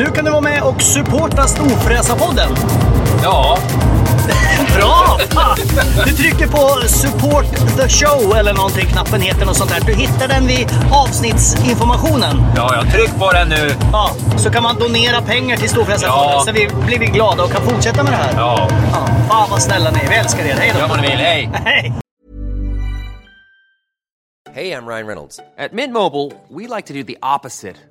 Nu kan du vara med och supporta Storfräsarpodden. Ja, Bra! Fan! Du trycker på support the show eller någonting, knappen heter något sånt där. Du hittar den vid avsnittsinformationen. ja, jag tryck på den nu. Ja, så kan man donera pengar till Storfräsarfonden Ja. så vi blir vi glada och kan fortsätta med det här. Ja, Ja, fan vad snälla ni är. Vi älskar er. Hej då! gör vad ni vill. Hej! Hej! Hey, I'm Ryan Reynolds. At Mint Mobile, we like to do the opposite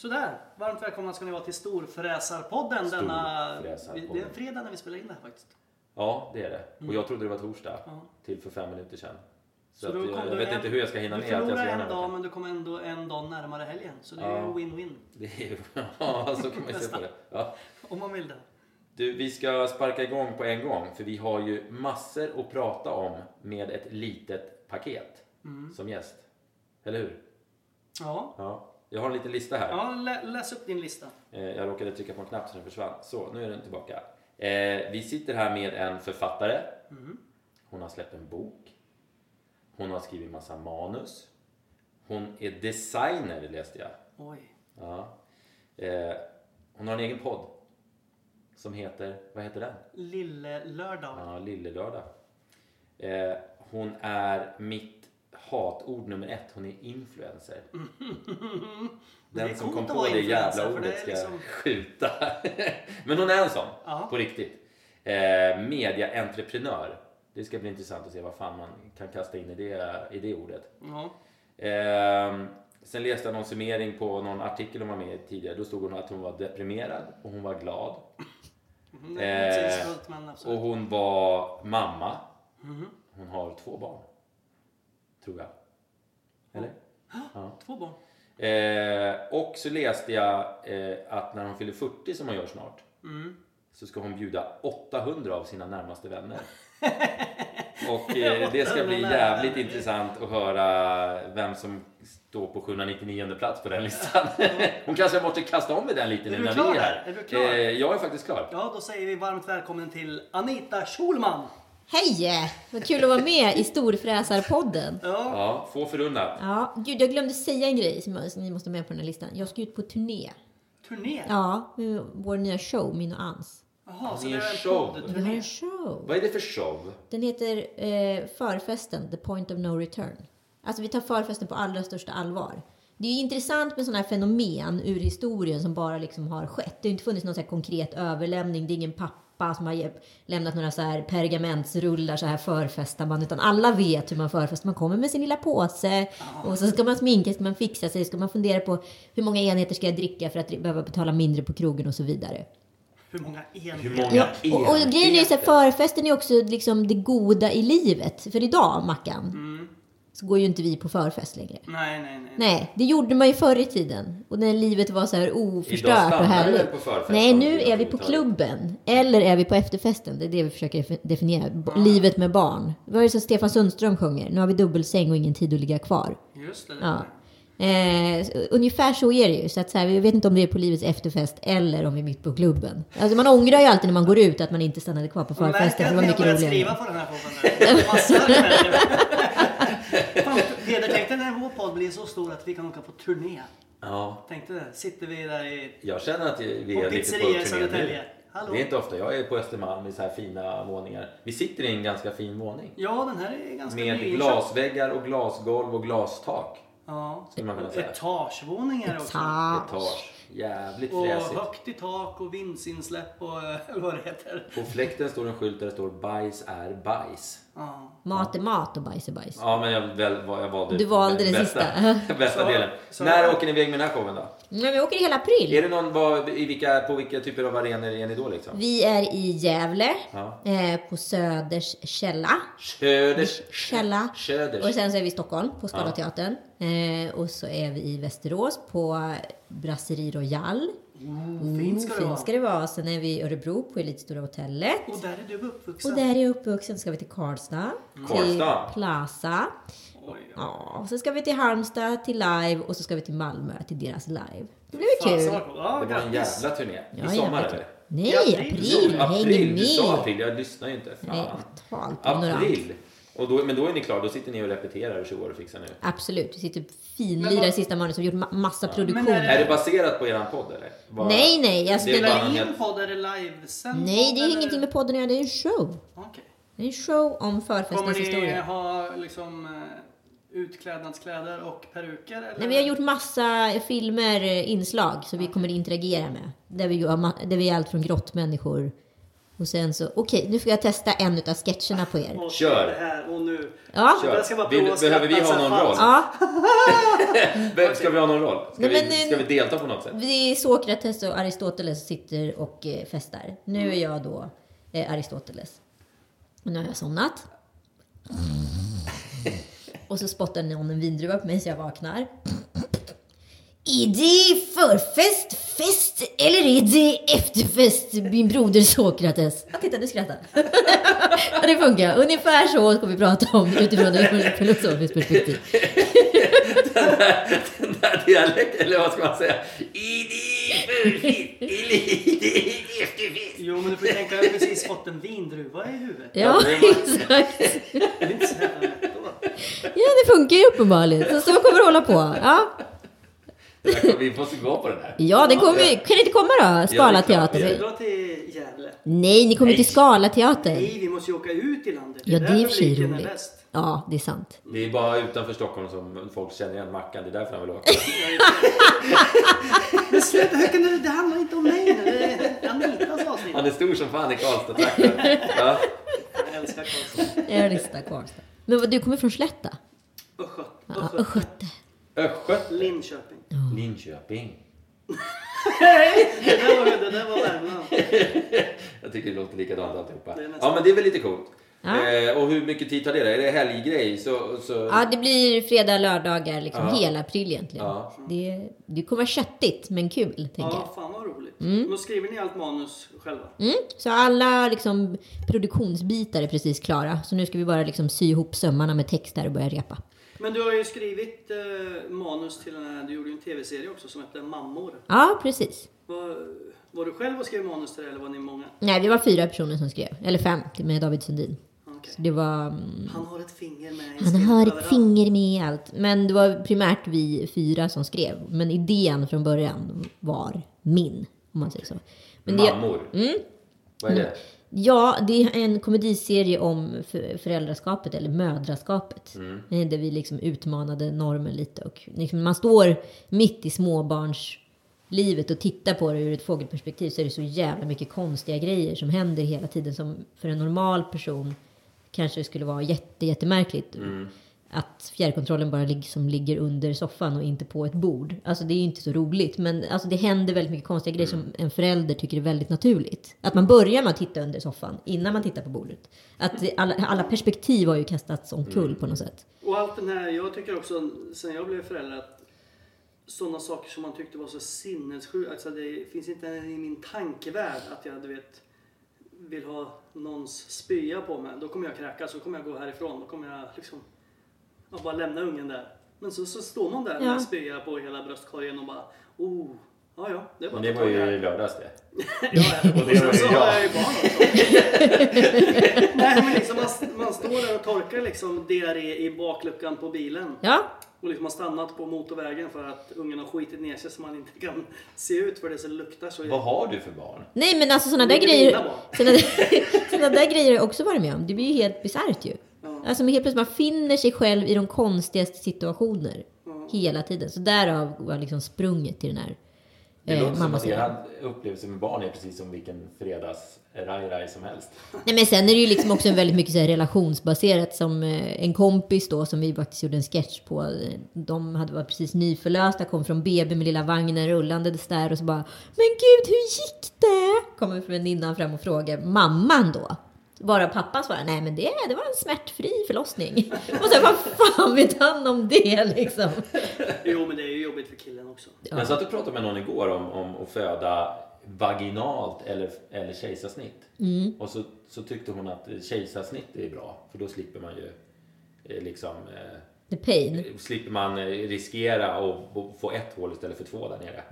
Sådär, varmt välkomna ska ni vara till Storfräsarpodden denna... Storfräsarpodden. Det är fredag när vi spelar in det här faktiskt. Ja, det är det. Och jag trodde det var torsdag. Till för fem minuter sedan. Så, då jag, kom jag du vet en- inte hur jag ska hinna Du med jag förlorar en dag men du kommer ändå en dag närmare helgen. Så det är Ja. win-win. Är ju... Ja, så kan man se på det. Ja. Om man vill det. Du, vi ska sparka igång på en gång för vi har ju massor att prata om med ett litet paket Mm. som gäst. Eller hur? Ja, Ja. Jag har en liten lista här. ja lä läs upp din lista. Eh, Jag råkade trycka på en knapp så den försvann. Så, nu är den tillbaka. Eh, vi sitter här med en författare. Hon har släppt en bok. Hon har skrivit massa manus. Hon är designer läste jag. Oj. Ja. Eh, hon har en egen podd. Som heter, vad heter den? Lille lördag. Ja, Lillelördag. Eh, hon är mitt hatord nummer ett. Hon är influencer. Det Den som coolt kom på det jävla det ordet är ska liksom- skjuta. Men hon är en sån. Ja. På riktigt. Eh, mediaentreprenör. Det ska bli intressant att se vad fan man kan kasta in i det, i det ordet. Ehm, sen läste jag någon summering på någon artikel hon var med i tidigare. Då stod hon att hon var deprimerad och hon var glad. Det är Eh, Och hon var mamma. Mhm. Hon har två barn. Tror jag. Eller? Två barn. Eh, och så läste jag eh, att när hon fyller 40 som hon gör snart. Mm. Så ska hon bjuda 800 av sina närmaste vänner. Och eh, det ska bli jävligt intressant att höra vem som står på 799 plats på den listan. Hon kanske måste kasta om med den lite Är nu när vi är här. Är du klar? Eh, jag är faktiskt klar. Ja, då säger vi varmt välkommen till Anita Schulman. Hej! Vad kul att vara med i Storfräsarpodden. Ja, Ja, få förunnat. Ja, gud, jag glömde säga en grej som jag- som ni måste ha med på den här listan. Jag ska ut på turné. turné. Ja, med vår nya show, min och Ans. Jaha, så det det är är en show. Har poddturné. en show. Vad är det för show? Den heter eh, Förfesten, The Point of No Return. Alltså vi tar förfesten på allra största allvar. Det är ju intressant med sådana här fenomen ur historien som bara liksom har skett. Det har inte funnits någon så här konkret överlämning. Det är ingen pappa som har lämnat några så här pergamentsrullar så här förfestar man. Utan alla vet hur man förfestar. Man kommer med sin lilla påse och så ska man sminka, ska man fixa sig, ska man fundera på hur många enheter ska jag dricka för att behöva betala mindre på krogen och så vidare. Hur många enheter? Hur många Ja, och, och grejen är ju så här, förfesten är också liksom det goda i livet. För idag, Mackan, så går ju inte vi på förfest längre. Nej, nej, nej. Nej, det gjorde man ju förr i tiden. Och när livet var så här oförstört stannar och härligt. väl på förfest Nej, nu är vi på det. klubben. Eller är vi på efterfesten. Det är det vi försöker defi- definiera. B- Livet med barn. Vad är det som Stefan Sundström sjunger? Nu har vi dubbelsäng och ingen tid att ligga kvar. Just det. Ja. Eh, ungefär så är det ju. Så att så här, vi vet inte om det är på livets efterfest eller om vi är mitt på klubben. Alltså man ångrar ju alltid när man går ut att man inte stannade kvar på förfesten. För det var mycket börjat skriva roligare. på den här podden nu. Massor med Fan, Peder, tänk dig när vår podd blir så stor att vi kan åka på turné. Ja, Tänk dig det. Sitter vi där i... jag känner att vi På är lite på turné nu. Hallå? Det är inte ofta jag är på Östermalm i så här fina våningar. Vi sitter i en ganska fin våning. Ja, den här är ganska Med nyinköpt. glasväggar och glasgolv och glastak. Ja. Skulle man kunna säga. Etagevåningar också. Etage. Jävligt Och fräsigt. högt i tak och vindsinsläpp och vad det heter. På fläkten står en skylt där det står bajs är bajs. Ja. Mat är mat och bajs är bajs. Ja, men jag, väl, jag valde Du valde den bästa, sista. bästa delen. så- När åker ni iväg med den här showen då? Men vi åker i hela april. Är det någon, vad, i vilka, på vilka typer av arenor är ni då liksom? Vi är i Gävle, Ja. eh, på Söders källa. Söders. Källa. Söders. Och sen så är vi i Stockholm på Scalateatern. Eh, och så är vi i Västerås på Brasserie Royal. Fint ska det Fint ska det vara. Sen är vi i Örebro på Elitstora hotellet. Och där är du uppvuxen. Och där är jag uppvuxen. Så ska vi till Karlstad. Till Karlstad. Plaza. Oj, Ja, och så ska vi till Halmstad, till live och så ska vi till Malmö till deras live. Det blir Fasen kul. Det var en jävla turné. Ja, I sommar eller? Nej, april. april. Häng April, du sa med. april. Jag lyssnar ju inte. Nej, Fan. totalt ignorant. April. Och då, men då är ni klara. Då sitter ni och repeterar och tjoar och fixar nu. Absolut. Vi sitter Men finlirar vad- i sista manus och gjort ma- massa Men produktioner. är Är det baserat på eran podd eller? Vad- Nej, nej. Alltså, Det är bara in helt- podd? Är det livesänd nej, det har eller? ingenting med podden. Det är en show. Okej. Det är en show om Kommer förfestens ni historia. ha liksom eh, utklädnadskläder och peruker? Eller? Nej, vi har gjort massa filmer, eh, inslag, så vi kommer interagera med. Där vi, där vi är allt från grottmänniskor. Och sen så, okej, nu får jag testa en utav sketcherna på er. Och Kör. Det här och nu. Ja, Kör. Jag ska bara Vill- prova att behöver vi ha så någon roll? ja. Ska vi ha någon roll? Ska, Nej, vi, men, ska vi delta på något sätt? Det är Sokrates och Aristoteles sitter och eh, festar. Nu är jag då eh, Aristoteles. Och nu har jag somnat. Och så spottar någon en vindruva på mig så jag vaknar. Är det förfest, fest eller är det efterfest, min broder Sokrates? Ja, titta, du skrattar. ja, det funkar. Ungefär så ska vi prata om utifrån ett filosofiskt perspektiv. Den där dialekten, eller vad ska man säga? I det förfest, eller i det efterfest. Jo, men du får tänka, jag har precis fått en vindruva i huvudet. Ja, exakt. Det är inte så jävla lätt då. Ja, det funkar ju uppenbarligen. Så, så kommer det hålla på. Ja, där Vi måste gå på den här. ja det kommer, kan ni inte komma då? Skala Ja, vi dra till Gävle? Nej, ni kommer till Skala teater. Nej, vi måste ju åka ut i landet. Ja, det är i och för sig roligt. Ja, det är sant. Det är bara utanför Stockholm som folk känner igen Mackan. Det är därför han vill åka. Men sluta, hur kan du, det handlar inte om mig nu. Det är Anitas avsnitt. Han är stor som fan i Karlstad-trakten. Ja. Jag älskar Karlstad. Jag listar Karlstad. Men vad, du kommer från Slätta? Östgöt. Ja, Östgöt. Östgöte. Östgöt. Linköping. Linköping. Nej, det där var, det där var Värmland. Jag tycker det låter likadant alltihopa. Det är nästan- Ja men det är väl lite coolt. Ja. Eh, och hur mycket tid tar det då? Är det helggrej? Så, så... Ja, det blir fredag, lördagar, liksom Ja. hela april egentligen. Ja. Det, det kommer vara köttigt, men kul, tänker jag. Ja, fan vad roligt. Men skriver ni allt manus själva? Mm. Så alla liksom, produktionsbitar är precis klara. Så nu ska vi bara liksom, sy ihop sömmarna med text där och börja repa. Men du har ju skrivit eh, manus till den här, du gjorde ju en tv-serie också som hette Mammor. Ja, precis. Var, var du själv och skrev manus till det eller var ni många? Nej, vi var fyra personer som skrev. Eller fem, med David Sundin. Så det var... mm, Han har ett finger med Han har ett finger med i allt. Men det var primärt vi fyra som skrev. Men idén från början var min, om man säger så. Men det, Mm. Mammor. Vad är det? Ja, det är en komediserie om för- föräldraskapet, eller mödraskapet. Mm. Eh, Där vi liksom utmanade normen lite. Och liksom man står mitt i småbarnslivet och tittar på det ur ett fågelperspektiv så är det så jävla mycket konstiga grejer som händer hela tiden som för en normal person kanske skulle vara jätte, jättemärkligt. Mm. Att fjärrkontrollen bara liksom ligger under soffan och inte på ett bord. Alltså det är ju inte så roligt. Men alltså det händer väldigt mycket konstiga grejer som en förälder tycker är väldigt naturligt. Att man börjar med att titta under soffan innan man tittar på bordet. Att det, alla, alla perspektiv har ju kastats omkull på något sätt. Och allt den här, jag tycker också sen jag blev förälder att sådana saker som man tyckte var så sinnessjuka, alltså det finns inte i min tankevärld att jag, du vet, vill ha någons spya på mig. Då kommer jag kräkas, så kommer jag gå härifrån. Då kommer jag liksom, jag bara lämna ungen där. Men så, så står man där Ja. med spya på hela bröstkorgen och bara, oh, ja ja, det Men det var ju i lördags det. Ja, ja. Och det var ju så har jag. jag ju barn också. Nej men liksom man, man står där och torkar liksom diarré i bakluckan på bilen. Ja, Och liksom har stannat på motorvägen för att ungen har skitit ner sig så man inte kan se ut för det så luktar så. Vad har du för barn? nej men alltså sådana där grejer. Sådana där, såna där grejer har jag också varit med om. Det blir ju helt bisarrt ju. Alltså helt plötsligt man finner sig själv i de konstigaste situationer. Hela tiden. Så därav var liksom sprunget till den här Det eh, låter som att er upplevelse med barn är precis som vilken fredags raj-raj som helst. Nej men sen är det ju liksom också väldigt mycket så här relationsbaserat som eh, en kompis då som vi faktiskt gjorde en sketch på. De hade varit precis nyförlösta, kom från BB med lilla vagnen rullandes där och så bara Men gud hur gick det? Kommer väninnan fram och frågar mamman då. Bara pappan svarar nej men det, det var en smärtfri förlossning. Och sen vad fan vet han om det liksom? Jo men det är ju jobbigt för killen också. Jag satt och pratade med någon igår om, om att föda vaginalt eller, eller kejsarsnitt. Mm. Och så, så tyckte hon att kejsarsnitt är bra, för då slipper man ju eh, liksom eh, The pain. slipper man eh, riskera att få ett hål istället för två där nere.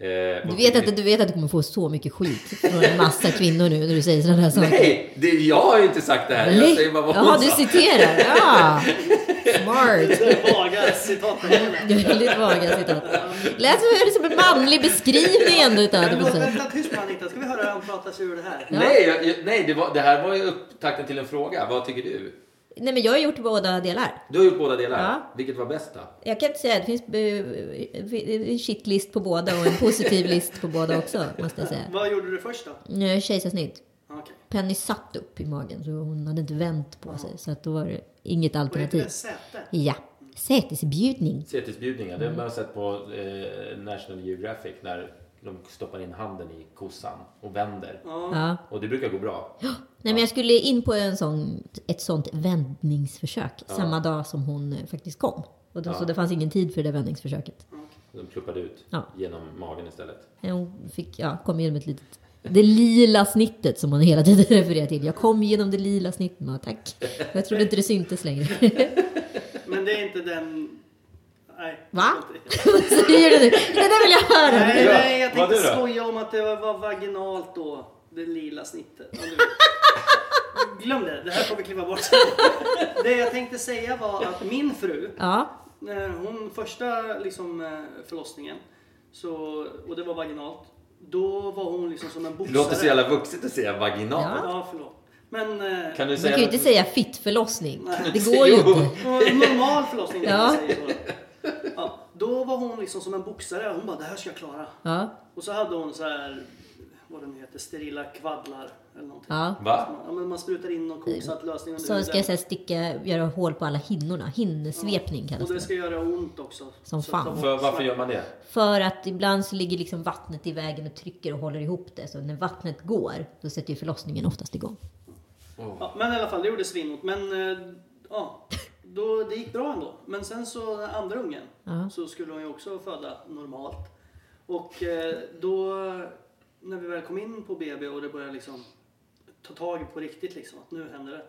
Eh, Du vet, att, du vet att du kommer få så mycket skit från en massa kvinnor nu när du säger sådana här saker. Nej, det, jag har ju inte sagt det här. Jag säger bara vad hon Jaha, du sa. citerar. Ja. Smart. Det är vaga citat. Det är väldigt vaga citat. Lät som, en manlig beskrivning ändå utav det. Vänta tyst nu Anita, ska vi höra hur han pratar sig ur det här? Nej, jag, nej det, var, det här var ju upptakten till en fråga. Vad tycker du? Nej, men jag har gjort båda delar. Du har gjort båda delar. Ja. Vilket var bäst då? Jag kan inte säga, det finns eh, en shitlist på båda och en positiv list på båda också, måste jag säga. Vad gjorde du först då? Nu Kejsarsnitt. Okej. Penny satt upp i magen, så hon hade inte vänt på sig. Så att då var det inget alternativ. det? Säte? Ja. Sätesbjudning. Cetisbjudningar, det har man sett på eh, National Geographic när de stoppar in handen i kossan och vänder. Ja. Och det brukar gå bra. Nej, men jag skulle in på en sån, ett sånt vändningsförsök samma dag som hon eh, faktiskt kom. Och då, Så det fanns ingen tid för det vändningsförsöket. De pluppade ut Ja. genom magen istället. Hon fick, ja, kom igenom ett litet... Det lila snittet som hon hela tiden refererar till. Jag kom genom det lila snittet. Ja, tack. Jag trodde inte det syntes längre. Men det är inte den... Nej. Va? Vad säger du nu? Det där vill jag höra. Nej, nej, jag tänkte skoja om att det var, var vaginalt då. Det lila snittet. Ja, Glöm det, det här får vi klippa bort. Det jag tänkte säga var att min fru, Ja, när hon första liksom, eh, förlossningen, så, och det var vaginalt, då var hon liksom som en Det boxare. låter så jävla vuxet att säga vaginalt. Ja. Ja, förlåt. Men eh, Kan du kan ju inte säga fittförlossning. Nej. Det går ju Jo. inte. normal förlossning, det Ja. man säger så. Ja, då var hon liksom som en boxare. Hon bara, det här ska jag klara. Ja, Och så hade hon så här, vad den heter, sterila kvaddlar eller någonting. ja. Va? Ja, men man sprutar in någon koksatt lösning under Så huden. ska jag här sticka, göra hål på alla hinnorna. Hinnesvepning kallas Och det det. ska göra ont också. Som Så fan. För, varför gör man det? För att ibland så ligger liksom vattnet i vägen och trycker och håller ihop det. Så när vattnet går, då sätter ju förlossningen oftast igång. Ja, men i alla fall, det gjorde svinont. Men eh, ja, då, det gick bra ändå. Men sen så den andra ungen Ja. så skulle hon ju också föda normalt. Och eh, då när vi väl kom in på BB och det började liksom ta tag på riktigt liksom, att nu händer det.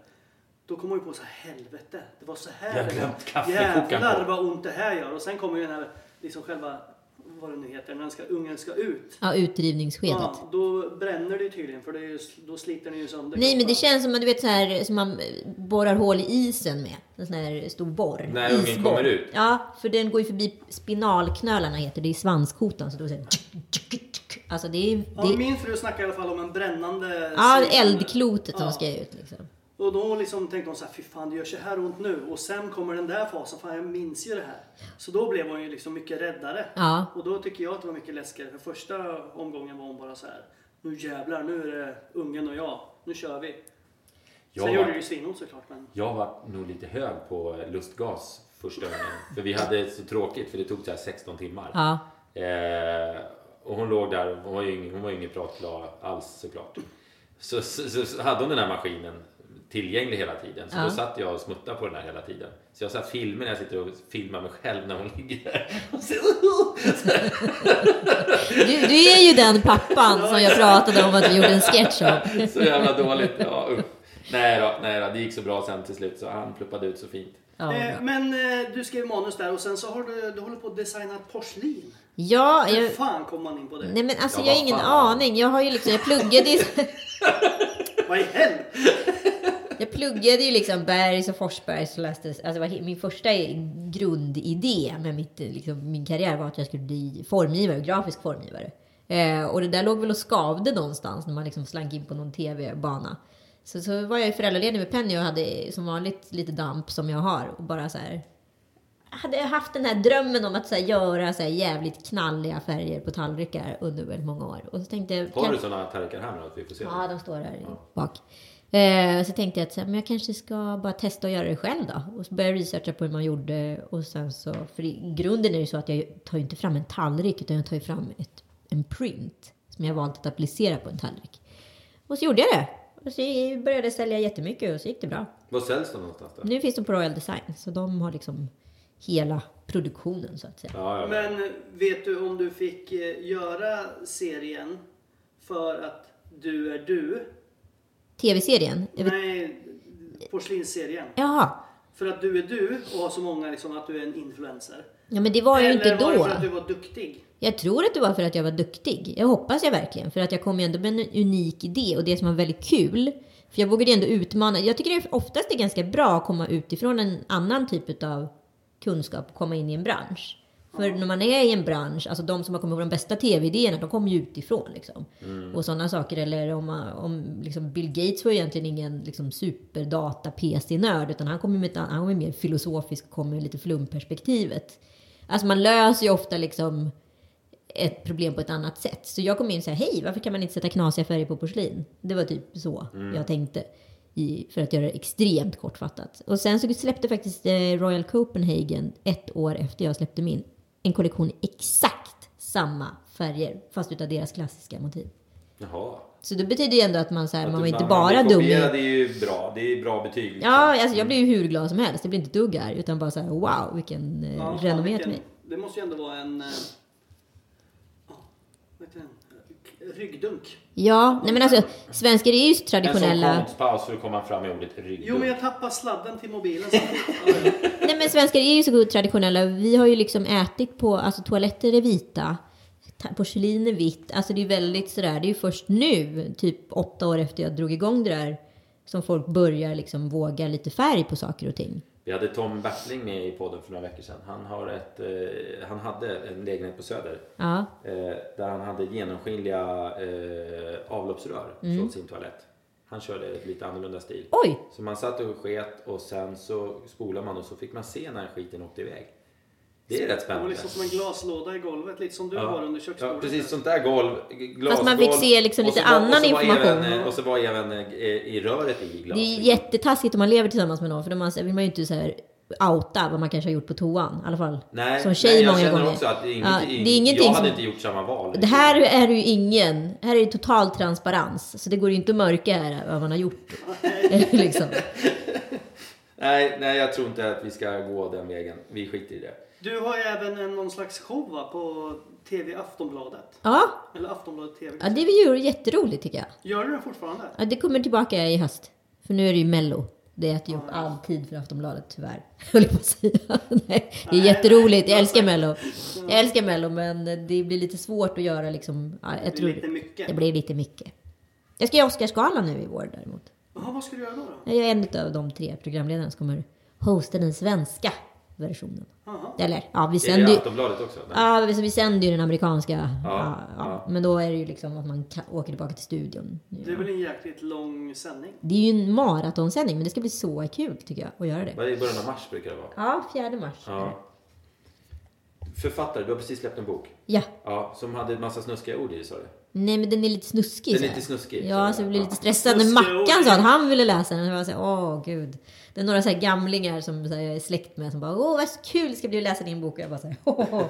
Då kom hon ju på så här, helvete, det var så här Jag har glömt kaffekokaren Jävlar vad ont det här gör. Och sen kommer ju den här, liksom själva, vad det nu heter, när den ska, ungen ska ut. Ja, utdrivningsskedet. Ja, då bränner det ju tydligen för det är ju, då sliter den ju sönder Nej, men det känns som att du vet så här som man borrar hål i isen med. En sån här stor borr. När ungen Isborr. kommer ut. Ja, för den går ju förbi spinalknölarna heter det i svanskotan. Så då här, Alltså det är... Ja, Det, min fru snackar i alla fall om en brännande... ja, eldklotet som Ja. ska ut liksom. Och då liksom tänkte hon så här, fy fan det gör så här ont nu. Och sen kommer den där fasen, fan jag minns ju det här. Så då blev hon ju liksom mycket räddare. Ja. Och då tycker jag att det var mycket läskigare. För första omgången var hon bara så här, nu jävlar, nu är det ungen och jag. Nu kör vi. Jag Sen var- gjorde du ju svinont såklart. Men... Jag var nog lite hög på lustgas första gången. För vi hade så tråkigt för det tog så här 16 timmar. Ja. Eh, och hon låg där, hon var ju ingen, hon var ju ingen pratglad alls såklart. Så, så, så, så hade hon den här maskinen tillgänglig hela tiden. Så Ja. då satt jag och smuttade på den här hela tiden. Så jag satt filmer när jag sitter och filmar mig själv när hon ligger där. Du, du är ju den pappan som jag pratade om att vi gjorde en sketch av. så jävla dåligt. Ja, usch. Nej då, nej då, det gick så bra sen till slut så han pluppade ut så fint. Ja, Eh, men eh, du skrev manus där och sen så har du, du håller på att designa porslin. ja Hur jag, fan kom man in på det? nej men alltså Ja, jag har ingen fan. aning. Jag har ju liksom, jag pluggade ju, Vad i helvete? jag pluggade ju liksom Bergs och Forsbergs och läste, alltså min första grundidé med mitt, liksom, min karriär var att jag skulle bli formgivare, grafisk formgivare. Eh, och det där låg väl och skavde någonstans när man liksom slank in på någon tv-bana. Så, så var jag ju föräldraledig med Penny och hade som vanligt lite damp som jag har och bara så här hade jag haft den här drömmen om att så här, göra så här, jävligt knalliga färger på tallrikar under väldigt många år. Och så tänkte jag... Har kan- du sådana tallrikar här att vi får se? Ja, de står där bak. Eh, så tänkte jag att så här, men jag kanske ska bara testa att göra det själv då. Och så började jag researcha på hur man gjorde. Och sen så, för i grunden är det så att jag tar ju inte fram en tallrik utan jag tar ju fram ett, en print som jag valt att applicera på en tallrik. Och så gjorde jag det. Och så började jag sälja jättemycket och så gick det bra. Var säljs de någonstans då? Nu finns de på Royal Design så de har liksom hela produktionen så att säga. Ja, ja, ja. Men vet du om du fick eh, göra serien för att du är du? Tv-serien? Nej, porslinsserien. Jaha. För att du är du och har så många liksom att du är en influencer. Ja men det var jag ju inte Eller var det då. för att du var duktig? Jag tror att det var för att jag var duktig. Jag hoppas jag verkligen. För att jag kom ju ändå med en unik idé och det som var väldigt kul. För jag vågade ändå utmana. Jag tycker det oftast är ganska bra att komma utifrån en annan typ av kunskap och komma in i en bransch. För när man är i en bransch, alltså de som har kommit på de bästa tv-idéerna, de kommer ju utifrån. Liksom. Och sådana saker. Eller om, om liksom Bill Gates var egentligen ingen liksom, superdata-PC-nörd, utan han kom ju med han ju mer filosofisk och kom med lite flumperspektivet. Alltså man löser ju ofta liksom ett problem på ett annat sätt. Så jag kom in och sa, hej, varför kan man inte sätta knasiga färger på porslin? Det var typ så jag tänkte. I, för att göra det extremt kortfattat. Och sen så släppte faktiskt eh, Royal Copenhagen ett år efter jag släppte min en kollektion i exakt samma färger fast utav deras klassiska motiv. Jaha. Så det betyder ju ändå att man, så här, Att man var inte man bara dum kopierad är ju bra. Det är bra betyg. liksom. Ja, alltså jag blir ju hur glad som helst. Det blir inte dugg här, utan bara så här, wow, vilken eh, Ja, renommé till mig. Det måste ju ändå vara en... eh, ja, vad heter den? Ryggdunk. Ja, nej men alltså svenskar är ju En sån traditionella... konstpaus för att komma fram med ordet rygg. Jo, men jag tappar sladden till mobilen. Nej men svenskar är ju så traditionella. Vi har ju liksom ätit på, alltså toaletter är vita, ta- porslin är vitt. Alltså det är väldigt sådär, det är ju först nu, typ åtta år efter jag drog igång det där, som folk börjar liksom våga lite färg på saker och ting. Vi hade Tom Bertling med i podden för några veckor sedan. Han, har ett, eh, han hade en lägenhet på Söder. Ja, Eh, där han hade genomskinliga eh, avloppsrör Mm. från sin toalett. Han körde ett lite annorlunda stil. oj! Så man satt och sket och sen så spolade man och så fick man se när skiten åkte iväg. Det är rätt Det var spännande. liksom som en glaslåda i golvet, lite som du har under Ja, köksbordet. precis. Sånt där golv. Glasgolv. Fast man fick se liksom lite var- annan information. Även, eh, och så var även eh, i röret i glas. Det är jättetaskigt om man lever tillsammans med någon, för då man, vill man ju inte så här outa vad man kanske har gjort på toan. I alla fall Nej, som tjej nej, jag många känner gånger. också att det är, Ja, inget, det är ingenting jag hade som- inte gjort samma val. Det här är ju ingen, här är det total transparens. Så det går ju inte att mörka här vad man har gjort. liksom. Nej, nej, jag tror inte att vi ska gå den vägen. Vi skiter i det. Du har ju även en, någon slags show va, på TV Aftonbladet. Ja, Eller Aftonbladet TV. ja, det är ju jätteroligt tycker jag. Gör du det fortfarande? Ja, det kommer tillbaka i höst. För nu är det ju Mello. Det äter ju upp all tid för Aftonbladet tyvärr. Höll jag på att säga. Nej, det är jätteroligt. Jag älskar Mello. Jag älskar Mello men det blir lite svårt att göra liksom. Ja, jag blir tror, lite mycket. Det blir lite mycket. Jag ska göra Oscarsgalan nu i vår däremot. Jaha, vad ska du göra då? då? Jag är en av de tre programledarna som kommer hosta den svenska versionen. Jaha. Eller ja, vi sänder ju... Aftonbladet också? Nej. Ja, vi, vi sänder ju den amerikanska. Ja, Ja, ja, ja. Men då är det ju liksom att man åker tillbaka till studion. Det är väl en jäkligt lång sändning? Det är ju en maratonsändning, men det ska bli så kul tycker jag att göra det. Vad är det i början av mars brukar det vara? Ja, fjärde mars. Ja. Författare, du har precis släppt en bok. Ja, Ja, som hade en massa snuskiga ord i, sa du? Nej, men den är lite snuskig. Den är lite snuskig, Ja, så jag blev lite stressad när Mackan sa att han ville läsa den. Och jag var så här, åh gud. Det är några så här gamlingar som så här, jag är släkt med som bara, åh vad kul det ska bli att läsa din bok. Och jag bara så här, åh.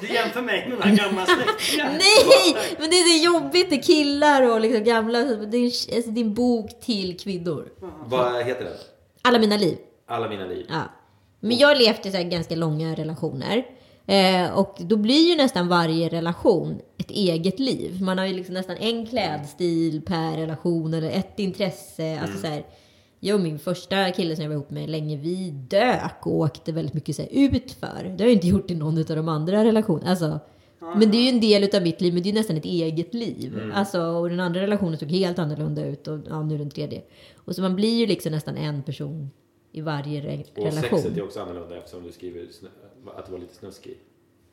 Du jämför mig med den gamla släktingar. Nej, men det är så jobbigt. Det är killar och liksom gamla. Det är alltså, din bok till kvinnor. Vad heter den? Alla mina liv. Alla mina liv. Ja. Men jag har levt i så här ganska långa relationer. Eh, och då blir ju nästan varje relation ett eget liv. Man har ju liksom nästan en klädstil per relation eller ett intresse. Alltså så här, jag och min första kille som jag var ihop med länge, vi dök och åkte väldigt mycket så här utför. Det har jag inte gjort i någon av de andra relationerna. Alltså, men det är ju en del av mitt liv, men det är ju nästan ett eget liv. Alltså, och den andra relationen såg helt annorlunda ut och ja, nu den tredje. Och så man blir ju liksom nästan en person i varje re- Och relation. sexet är också annorlunda eftersom du skriver att det var lite snuskig.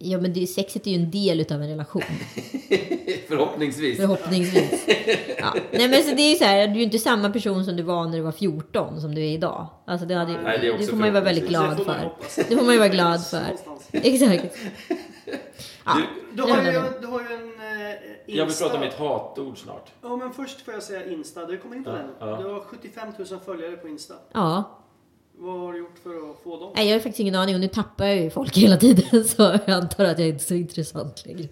Ja, men det, sexet är ju en del utav en relation. Förhoppningsvis. Förhoppningsvis. Ja. Nej, men så det är ju så här, du är ju inte samma person som du var när du var 14 som du är idag. Alltså det, hade, Nej, det det får man ju vara väldigt glad Det för. Det får man ju vara glad för. Exakt. Ja, Du har, det ju, du har ju en eh, Insta. Jag vill prata om ett hatord snart. Ja, men först får jag säga Insta. Du kommer in på Ja, den. ja. Du har 75 000 följare på Insta. ja. Vad har du gjort för att få dem? Nej, jag har faktiskt ingen aning och nu tappar jag ju folk hela tiden så jag antar att jag inte är så intressant längre.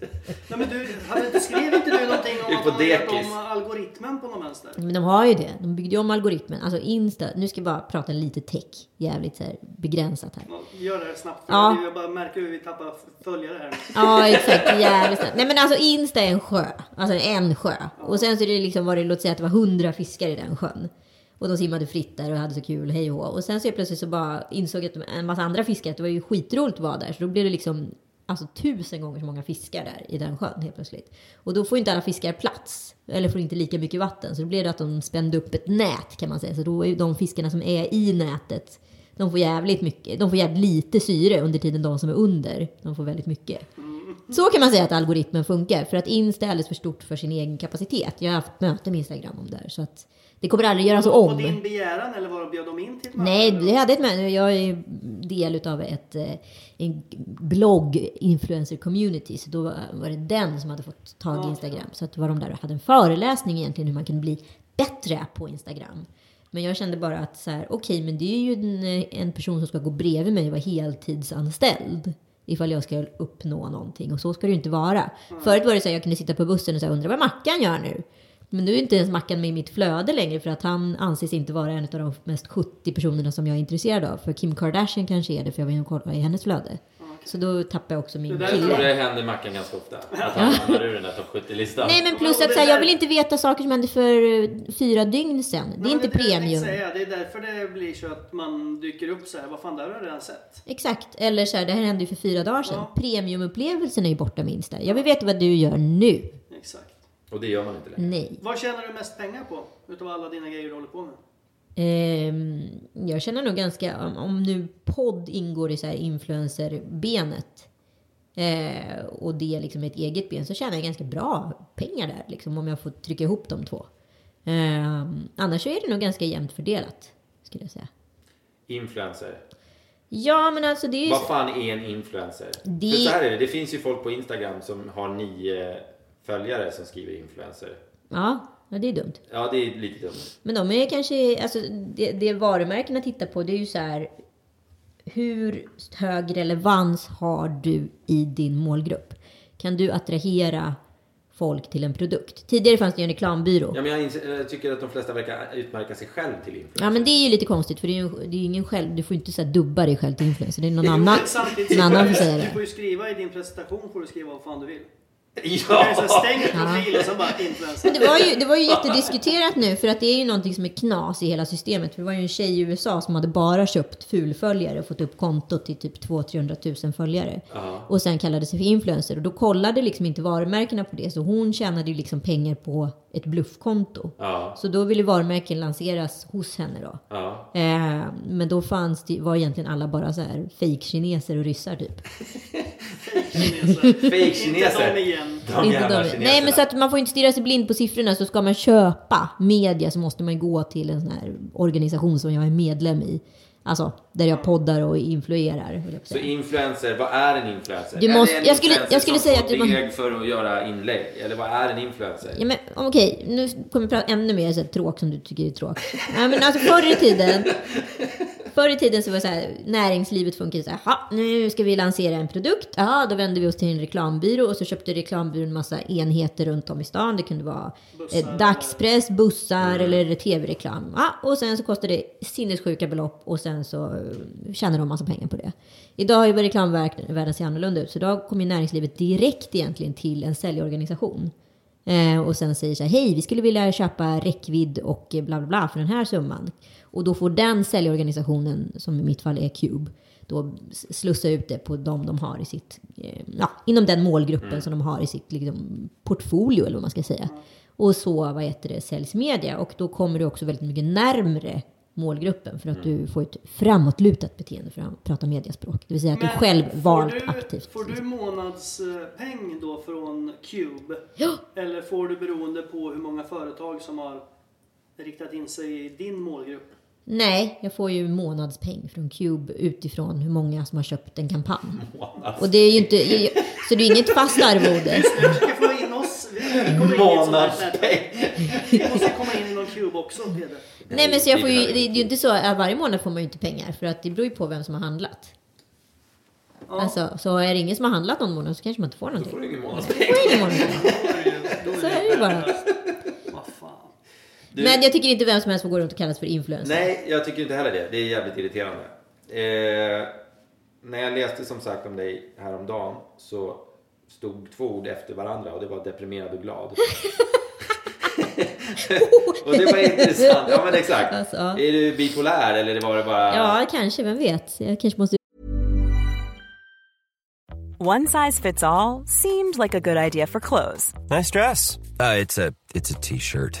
Nej, men du, hade inte, skrev inte du någonting om är att man har gjort om algoritmen på någon vänster? Men de har ju det. De byggde ju om algoritmen. Alltså Insta. Nu ska jag bara prata lite tech. Jävligt så här begränsat här. Ja, Gör det snabbt. För Ja. Jag bara märker hur vi tappar följare här. Ja, exakt. Jävligt snabbt. Nej, men alltså Insta är en sjö. Alltså en sjö. Och sen så är det liksom var det, låt säga att det var hundra fiskar i den sjön. Och de simmade fritt där och hade så kul, hej och hå. Och sen så plötsligt så bara insåg jag att en massa andra fiskar, att det var ju skitroligt att vara där. Så då blev det liksom alltså tusen gånger så många fiskar där i den sjön helt plötsligt. Och då får inte alla fiskar plats. Eller får inte lika mycket vatten. Så då blev det att de spände upp ett nät kan man säga. Så då är ju de fiskarna som är i nätet, de får jävligt mycket. De får jävligt lite syre under tiden de som är under, de får väldigt mycket. Så kan man säga att algoritmen funkar. För att Insta är alldeles för stort för sin egen kapacitet. Jag har haft möte med Instagram om det här. Så att det kommer aldrig göras På om. din begäran eller var bjöd de in till? Nej, det hade ett möte. Jag är del av ett eh, en blogg influencer community. Så då var det den som hade fått tag i Instagram. Så att var de där och hade en föreläsning egentligen hur man kan bli bättre på Instagram. Men jag kände bara att så här, okej, men det är ju en, en person som ska gå bredvid mig och vara heltidsanställd. Ifall jag ska uppnå någonting. Och så ska det ju inte vara. Förut var det så här, jag kunde sitta på bussen och så här, undra vad Mackan gör nu. Men nu är inte ens Mackan med i mitt flöde längre för att han anses inte vara en av de mest 70 personerna som jag är intresserad av. För Kim Kardashian kanske är det för jag var inne och kollade i hennes flöde. Så då tappar jag också min Det där Jag tror kille. det händer Mackan ganska ofta. Att han hamnar ur den där topp 70-listan. Nej men plus att det så här, jag där- vill inte veta saker som hände för fyra dygn sedan. Det är inte jag tänkte premium. Säga, det är därför det blir så att man dyker upp så här. Vad fan, det har jag redan sett. Exakt. Eller så här, det här hände ju för fyra dagar sedan. Ja. Premiumupplevelsen är ju borta med Insta. Jag vill veta vad du gör nu. Exakt. Och det gör man inte längre. Nej. Vad tjänar du mest pengar på? Utav alla dina grejer du håller på med? Ehm, jag känner nog ganska, om, om nu podd ingår i så här influencerbenet eh, och det är liksom ett eget ben så tjänar jag ganska bra pengar där liksom om jag får trycka ihop de två. Ehm, annars så är det nog ganska jämnt fördelat skulle jag säga. Influencer. Ja men alltså det är ju... Vad fan är en influencer? Det- För så här är det. Det finns ju folk på Instagram som har nio följare som skriver influencer. Ja, ja, det är dumt. Ja, det är lite dumt. Men de är kanske, alltså det, det varumärkena tittar på det är ju så här. Hur hög relevans har du i din målgrupp? Kan du attrahera folk till en produkt? Tidigare fanns det ju en reklambyrå. Ja, men jag, tycker att de flesta verkar utmärka sig själv till influencer. Ja men det är ju lite konstigt för det är ju det är ingen själv, du får ju inte så här dubba dig själv till influencer. Det är någon Jo, annan, någon annan får du- säga Du det. får ju skriva i din presentation får du skriva vad fan du vill. Ja! profilen bara influencer. Men det var, ju, det var ju jättediskuterat nu för att det är ju någonting som är knas i hela systemet. För det var ju en tjej i USA som hade bara köpt fulföljare och fått upp kontot till typ 200-300 000 följare. Och sen kallade sig för influencer. Och då kollade liksom inte varumärkena på det. Så hon tjänade ju liksom pengar på ett bluffkonto. Ja. Så då ville varumärken lanseras hos henne då. Ja. Eh, men då fanns det, var egentligen alla bara så här fake-kineser och ryssar typ. Inte de Fake-kineser. igen. De Inte de-. Nej men så att man får inte stirra sig blind på siffrorna så ska man köpa media så måste man gå till en sån här organisation som jag är medlem i. Alltså, där jag poddar och influerar. Så influencer, vad är en influencer? Du är måste- det en jag skulle- jag skulle säga att du må- deg för att göra inlägg? Eller vad är en influencer? Ja, men okej, nu kommer vi prata ännu mer så här, tråk som du tycker är tråk. Ja, men alltså förr i tiden, förr i tiden så var det så här, näringslivet funkar så här, "Ha, nu ska vi lansera en produkt. Ja, då vände vi oss till en reklambyrå och så köpte reklambyrån massa enheter runt om i stan. Det kunde vara eh, dagspress, bussar eller tv-reklam. Ja, och sen så kostade det sinnessjuka belopp och sen så eh, tjänade de massa pengar på det. Idag har ju reklamvärlden ser annorlunda ut, så idag kommer näringslivet direkt egentligen till en säljorganisation. Eh, och sen säger så här, hej, vi skulle vilja köpa räckvidd och bla bla bla för den här summan. Och då får den säljorganisationen, som i mitt fall är Cube, då slussa ut det på dem de har i sitt, eh, ja, inom den målgruppen som de har i sitt liksom, portfolio eller vad man ska säga. Och så, vad heter det, säljs media. Och då kommer du också väldigt mycket närmre målgruppen för att du får ett framåtlutat beteende för att prata mediaspråk. Det vill säga att du Men själv får valt du, aktivt. Får du månadspeng då från Cube? Ja. Eller får du beroende på hur många företag som har riktat in sig i din målgrupp? Nej, jag får ju månadspeng från Cube utifrån hur många som har köpt en kampanj. Månads- Och det är ju inte, så det är inget fast arvode. Månadspeng! Vi måste komma in i någon Cube också Peder. Nej men så jag får ju, det är ju inte så att varje månad får man ju inte pengar för att det beror ju på vem som har handlat. Ja. Alltså, så är det ingen som har handlat någon månad så kanske man inte får någonting. du Då månadspeng. får jag ingen månadspeng. Så är det ju bara. Du- Men jag tycker inte vem som helst får gå runt och kallas för influencer. Nej, jag tycker inte heller det. Det är jävligt irriterande. Eh, när jag läste som sagt om dig häromdagen så stod två ord efter varandra och det var deprimerad och glad. och det var intressant. Ja men exakt. Alltså, ja. Är du bipolär eller var det bara... Ja, kanske, vem vet. Jag kanske måste One size fits all seemed like a good idea for clothes Nice dress. Uh, it's a it's a t-shirt.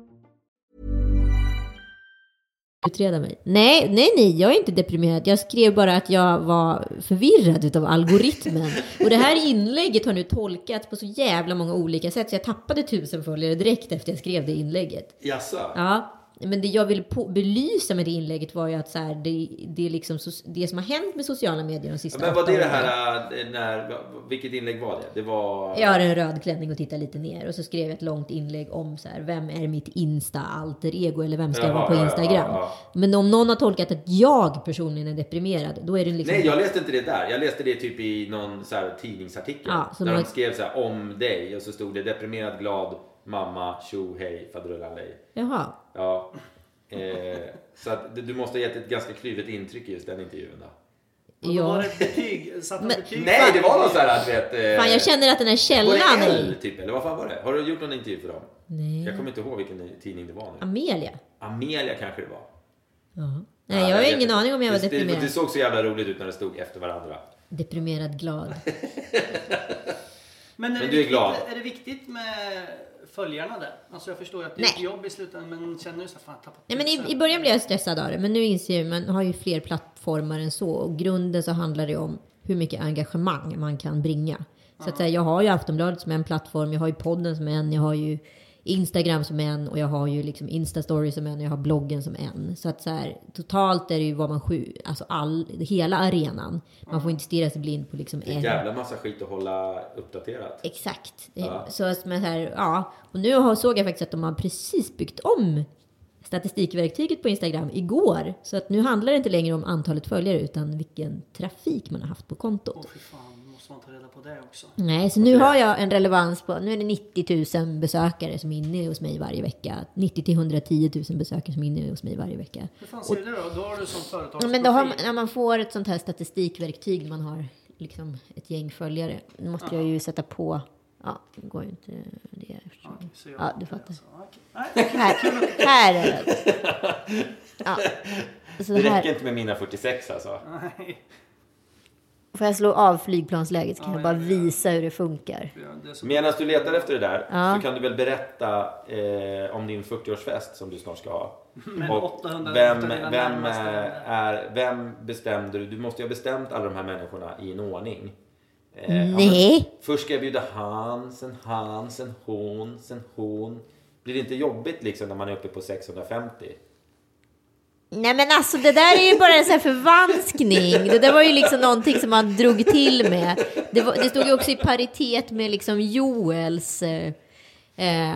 Utreda mig. Nej, nej, nej, jag är inte deprimerad. Jag skrev bara att jag var förvirrad utav algoritmen. Och det här inlägget har nu tolkats på så jävla många olika sätt så jag tappade tusen följare direkt efter jag skrev det inlägget. Jaså? Ja, men det jag ville på- belysa med det inlägget var ju att så här, det, det, är liksom so- det som har hänt med sociala medier de sista Men var det det åren. här, äh, när, vilket inlägg var det? Det var... Jag har en röd klänning och tittar lite ner och så skrev jag ett långt inlägg om så här, vem är mitt insta-alter ego eller vem ska jag vara på ja, ja, Instagram? ja, Men om någon har tolkat att jag personligen är deprimerad, då är det liksom... Nej, jag läste inte det där. Jag läste det typ i någon så här tidningsartikel. Ja, där man- de skrev så här om dig och så stod det deprimerad, glad, mamma, tjo, hej, faderullalej. Jaha. Ja. Eh, så att du- måste ha gett ett ganska kluvet intryck i just den intervjun då. Var Ja. det betyg, Men- betyg. Nej, det var någon så här att vet... Eh, Fan, jag känner att den här var källan det är... L typ, eller vad fan var det? Har du gjort någon intervju för dem? Nej. Jag kommer inte ihåg vilken tidning det var nu. Amelia? Amelia kanske det var. Ja. Nej, Ja, jag har ingen aning om jag var det, det, deprimerad. det såg så jävla roligt ut när det stod efter varandra. Deprimerad glad. Men, är, Men det du är viktigt, glad. är det viktigt med följarna där? Alltså jag förstår ju att det är Nej. ett jobb i slutändan men känner du så här, fan tappat Nej, men i. I början blev jag stressad av det, men nu inser jag man har ju fler plattformar än så. Och grunden så handlar det om hur mycket engagemang man kan bringa. Så att säga, jag har ju Aftonbladet som en plattform, jag har ju podden som en, jag har ju Instagram som en och jag har ju liksom Instastory som en och jag har bloggen som en. Så att så här, totalt är det ju vad man sju, alltså all, hela arenan. Man får inte stirra sig blind på liksom Det är en en. jävla massa skit att hålla uppdaterat. Exakt. Ja. Så att man så här, ja. Och nu har, såg jag faktiskt att de har precis byggt om statistikverktyget på Instagram igår. Så att nu handlar det inte längre om antalet följare utan vilken trafik man har haft på kontot. Åh på det också. Nej, så nu har jag en relevans på, nu är det 90 000 besökare som är inne hos mig varje vecka. 90 till 110 000 besökare som är inne hos mig varje vecka. Hur fan ser det då? Då har du som Ja, företagsprofil. men då har man, när man får ett sånt här statistikverktyg, man har liksom ett gäng följare, då måste jag ju sätta på, ja, det går ju inte det eftersom, Okej, så jag- ja du fattar. alltså. Nej, Här, här är det. Ja. Så Det här, räcker inte med mina 46 alltså. nej. Får jag slå av flygplansläget så kan Ja, jag bara ja, ja. visa hur det funkar. Ja, Medan du letar efter det där Ja. så kan du väl berätta eh, om din 40-årsfest som du snart ska ha. Med Och 800 vem, vem, eh, är, vem bestämde du? Du måste ju ha bestämt alla de här människorna i en ordning. Eh, ja, men Nej. först ska jag bjuda han, sen han, sen hon, sen hon. Blir det inte jobbigt liksom när man är uppe på 650? Nej men alltså det där är ju bara en sån här förvanskning. Det där var ju liksom någonting som man drog till med. Det, var, det stod ju också i paritet med liksom Joels... Eh, eh,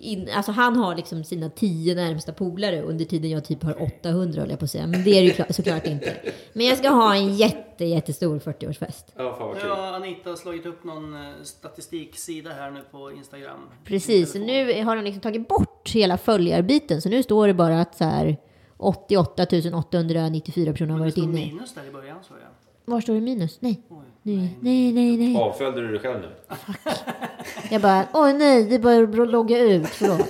in, alltså han har liksom sina tio närmsta polare under tiden jag typ har 800 höll jag på att säga. Men det är det ju klart, såklart inte. Men jag ska ha en jätte, jättestor 40-årsfest. Ja, fan vad Nu kul. har Anita slagit upp någon eh, statistiksida här nu på Instagram. Precis, nu har de liksom tagit bort hela följarbiten. Så nu står det bara att så här 88 894 personer har Men det varit stod inne. minus där i början så jag. Var står det minus? Nej. Oj. Nej, nej, nej, nej. Avföljde du dig själv nu? Jag bara, oj nej, det börjar logga ut, förlåt.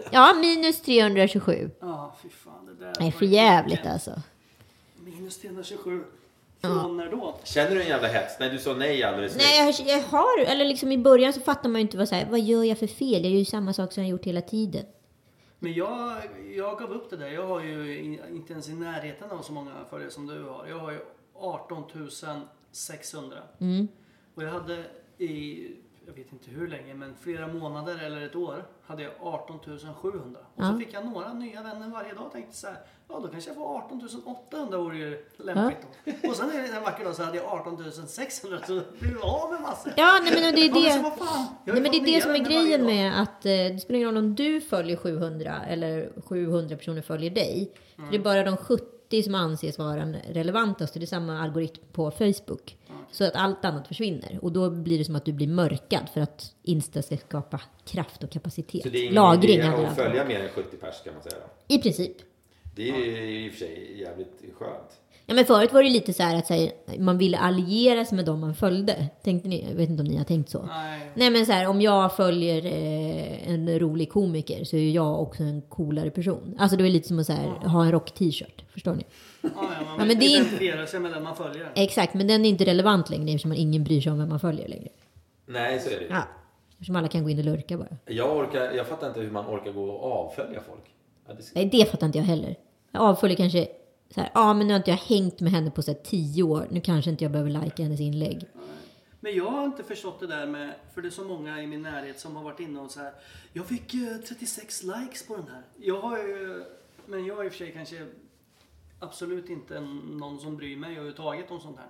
ja, minus 327. Ja, fy fan. Det där Det är var för jävligt mycket. alltså. Minus 327. Från när då? Känner du en jävla hets? Nej, du sa nej alldeles. Nej, jag, jag har, eller liksom i början så fattar man ju inte vad så här, vad gör jag för fel? Jag gör ju samma sak som jag gjort hela tiden. Men jag, jag gav upp det där. Jag har ju inte ens i närheten av så många följare som du har. Jag har ju 18 600. Mm. Och jag hade i, jag vet inte hur länge, men flera månader eller ett år hade jag 18 700. Och så Ja. fick jag några nya vänner varje dag. Tänkte så här, ja då kanske jag får 18 800 vore ju lämpligt då. Och sen är det en vacker dag så hade jag 18 600 så blev jag av med massor. Ja, nej men och det är Ja, men så det. har Nej, men det är det som är grejen med att eh, det spelar ingen roll om du följer 700 eller 700 personer följer dig. För Mm. det är bara de 70 som anses vara den relevantaste. Det är samma algoritm på Facebook. Så att allt annat försvinner. Och då blir det som att du blir mörkad för att Insta ska skapa kraft och kapacitet. Så det är ingen Lagring idé att följa mer än 70 pers kan man säga. då. I princip. Det är ju i och för sig jävligt skönt. Ja, men förut var det lite så här att så här, man ville alliera sig med dem man följde. Tänkte ni? Jag vet inte om ni har tänkt så. Nej. Nej men så här, om jag följer eh, en rolig komiker så är jag också en coolare person. Alltså det är lite som att så här, ha en rock-t-shirt. Förstår ni? Ja, ja, man Ja, men det är sig med den man följer. Exakt, men den är inte relevant längre eftersom man ingen bryr sig om vem man följer längre. Nej, så är det ju. Ja. Eftersom alla kan gå in och lurka bara. Jag, orkar, jag fattar inte hur man orkar gå och avfölja folk. Ja, det, Nej, det fattar inte jag heller. Jag avföljer kanske så här, ja men nu har inte jag hängt med henne på så här, tio år. Nu kanske inte jag behöver lajka hennes inlägg. Men jag har inte förstått det där med, för det är så många i min närhet som har varit inne och så här. Jag fick eh, 36 likes på den här. Jag har ju, men jag är i och för sig kanske absolut inte någon som bryr mig överhuvudtaget om sånt här.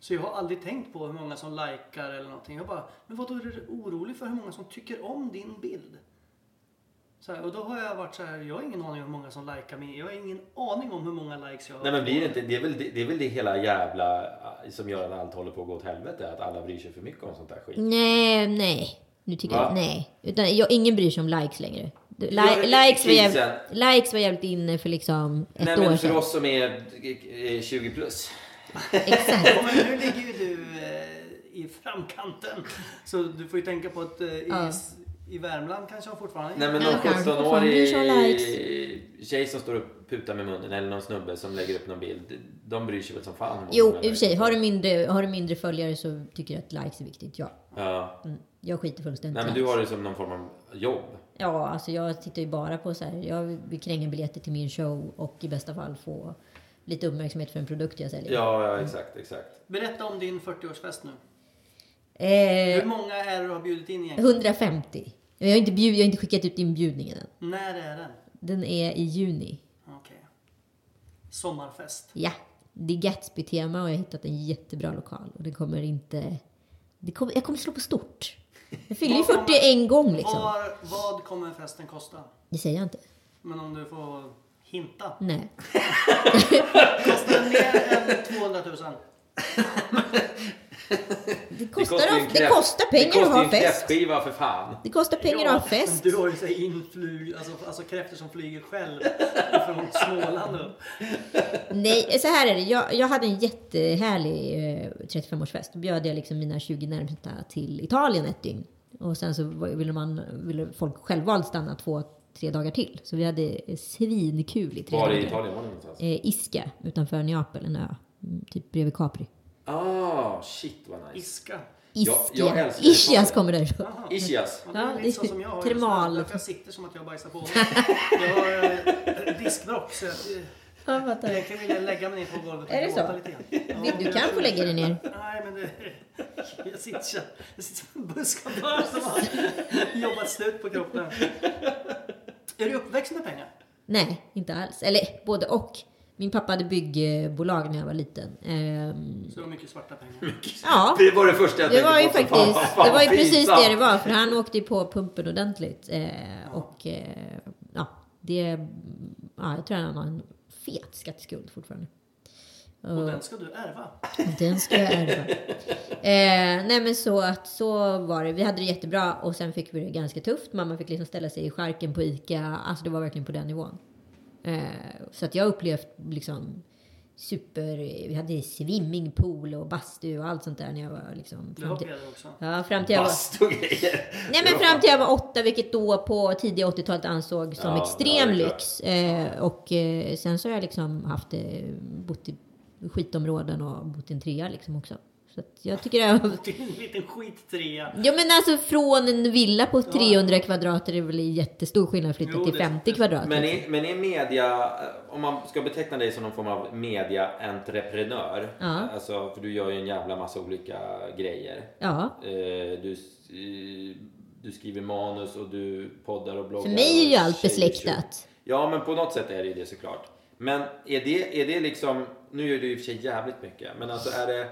Så jag har aldrig tänkt på hur många som likar eller någonting. Jag bara, men vad är du orolig för hur många som tycker om din bild? Så här, och då har jag varit så här, jag har ingen aning om hur många som likar mig. Jag har ingen aning om hur många likes jag har. nej men blir det inte, det är, väl, det, det är väl det hela jävla äh, som gör att allt håller på att gå åt helvete. Att alla bryr sig för mycket om sånt där skit. Nej, nej. Nu tycker Va? jag, nej. Utan jag, ingen bryr sig om likes längre. Du, Li, Ja, likes, var jävligt, likes var jävligt inne för liksom ett Nej år men för sedan. oss som är eh, 20 plus. Exakt. Ja, men nu ligger ju du eh, i framkanten. Så du får ju tänka på att eh, i, Ja. i Värmland kanske de fortfarande Nej men någon kanske fortfarande bryr sig om 17-årig tjej som står och putar med munnen eller någon snubbe som lägger upp någon bild. De bryr sig väl som fan. Jo, i och för sig. Har du, mindre, har du mindre följare så tycker jag att likes är viktigt. Ja. Ja. Mm. Jag skiter fullständigt Nej men du har det som någon form av jobb. Ja, alltså jag tittar ju bara på så här. Jag vill kränga biljetter till min show och i bästa fall få lite uppmärksamhet för en produkt jag säljer. Ja, ja exakt, exakt. Berätta om din 40-årsfest nu. Hur Eh, många är det du har bjudit in egentligen? 150. Jag har, inte bjud, jag har inte skickat ut inbjudningen än. När är den? Den är i juni. Okej. Sommarfest. Ja, det är Gatsby-tema och jag har hittat en jättebra lokal. Och det kommer inte... Det kommer, jag kommer slå på stort. Jag fyller ju 40 en gång liksom. Var, vad kommer festen kosta? Det säger jag inte. Men om du får hinta. Nej. Kostar den mer än 200 000? Det kostar, of- det kostar pengar att ha fest. kräftskiva för fan. Det kostar pengar att ha fest. Du har ju så här inflyg, alltså, alltså kräftor som flyger själv från Småland upp. Nej, så här är det. Jag, jag hade en jättehärlig eh, 35-årsfest. Då bjöd jag liksom mina 20 närmsta till Italien ett dygn. Och sen så var- ville, man, ville folk självvalt stanna två, tre dagar till. Så vi hade svinkul i tre Var dagar. i Italien var det någonstans? Eh, Ischia utanför Neapel, en ö. Mm, Typ bredvid Capri. Ah, shit vad nice. Iska. Jag- Ischia. jag älskar Ischias kommer därifrån. Ischias. Ja, det är lite så som jag har termal. just. Därför jag sitter som att jag bajsar på mig. Jag har eh, diskbråck så jag, Ja, fattar. vill jag lägga mig ner på golvet och Är det så? lite grann. Ja, Du jag kan få lägga dig ner. Nej, men det, jag, sitter, jag sitter som en buskabör som har jobbat slut på kroppen. Är du uppväxt med pengar? Nej, inte alls. Eller både och. Min pappa hade byggbolag när jag var liten. Ehm, Så du har mycket svarta pengar? ja, Det var det första jag det tänkte var ju på. Fan, faktiskt, fan, det var ju precis det det var. För han åkte ju på pumpen ordentligt. Eh, och eh, ja, det, ja, jag tror han har en fet skatteskuld fortfarande. Och den ska du ärva? Den ska jag ärva. Eh, nej men så att så var det. Vi hade det jättebra och sen fick vi det ganska tufft. Mamma fick liksom ställa sig i skärken på ICA. Alltså det var verkligen på den nivån. Eh, så att jag har upplevt liksom super... Vi hade swimmingpool och bastu och allt sånt där när jag var liksom... Det Fram till, jag också. ja, fram till jag var... Bastu och grejer. Nej men fram till jag var åtta, vilket då på tidiga 80-talet ansågs som Ja, ja, extrem klart. lyx. Eh, och eh, sen så har jag liksom haft eh, bott i skitområden och bott i en trea liksom också. Så att jag tycker jag... Det är en liten skittrea. Ja men alltså från en villa på 300 kvadrat är det väl jättestor skillnad att flytta Jo, till det- 50 kvadrat. Men är, men är media, om man ska beteckna dig som någon form av media-entreprenör, Ja. alltså, för du gör ju en jävla massa olika grejer. Ja. Eh, du, eh, du skriver manus och du poddar och bloggar. För mig är ju allt besläktat. Ja, men på något sätt är det ju det såklart. Men är det, är det liksom, nu gör du i och för sig jävligt mycket, men alltså är det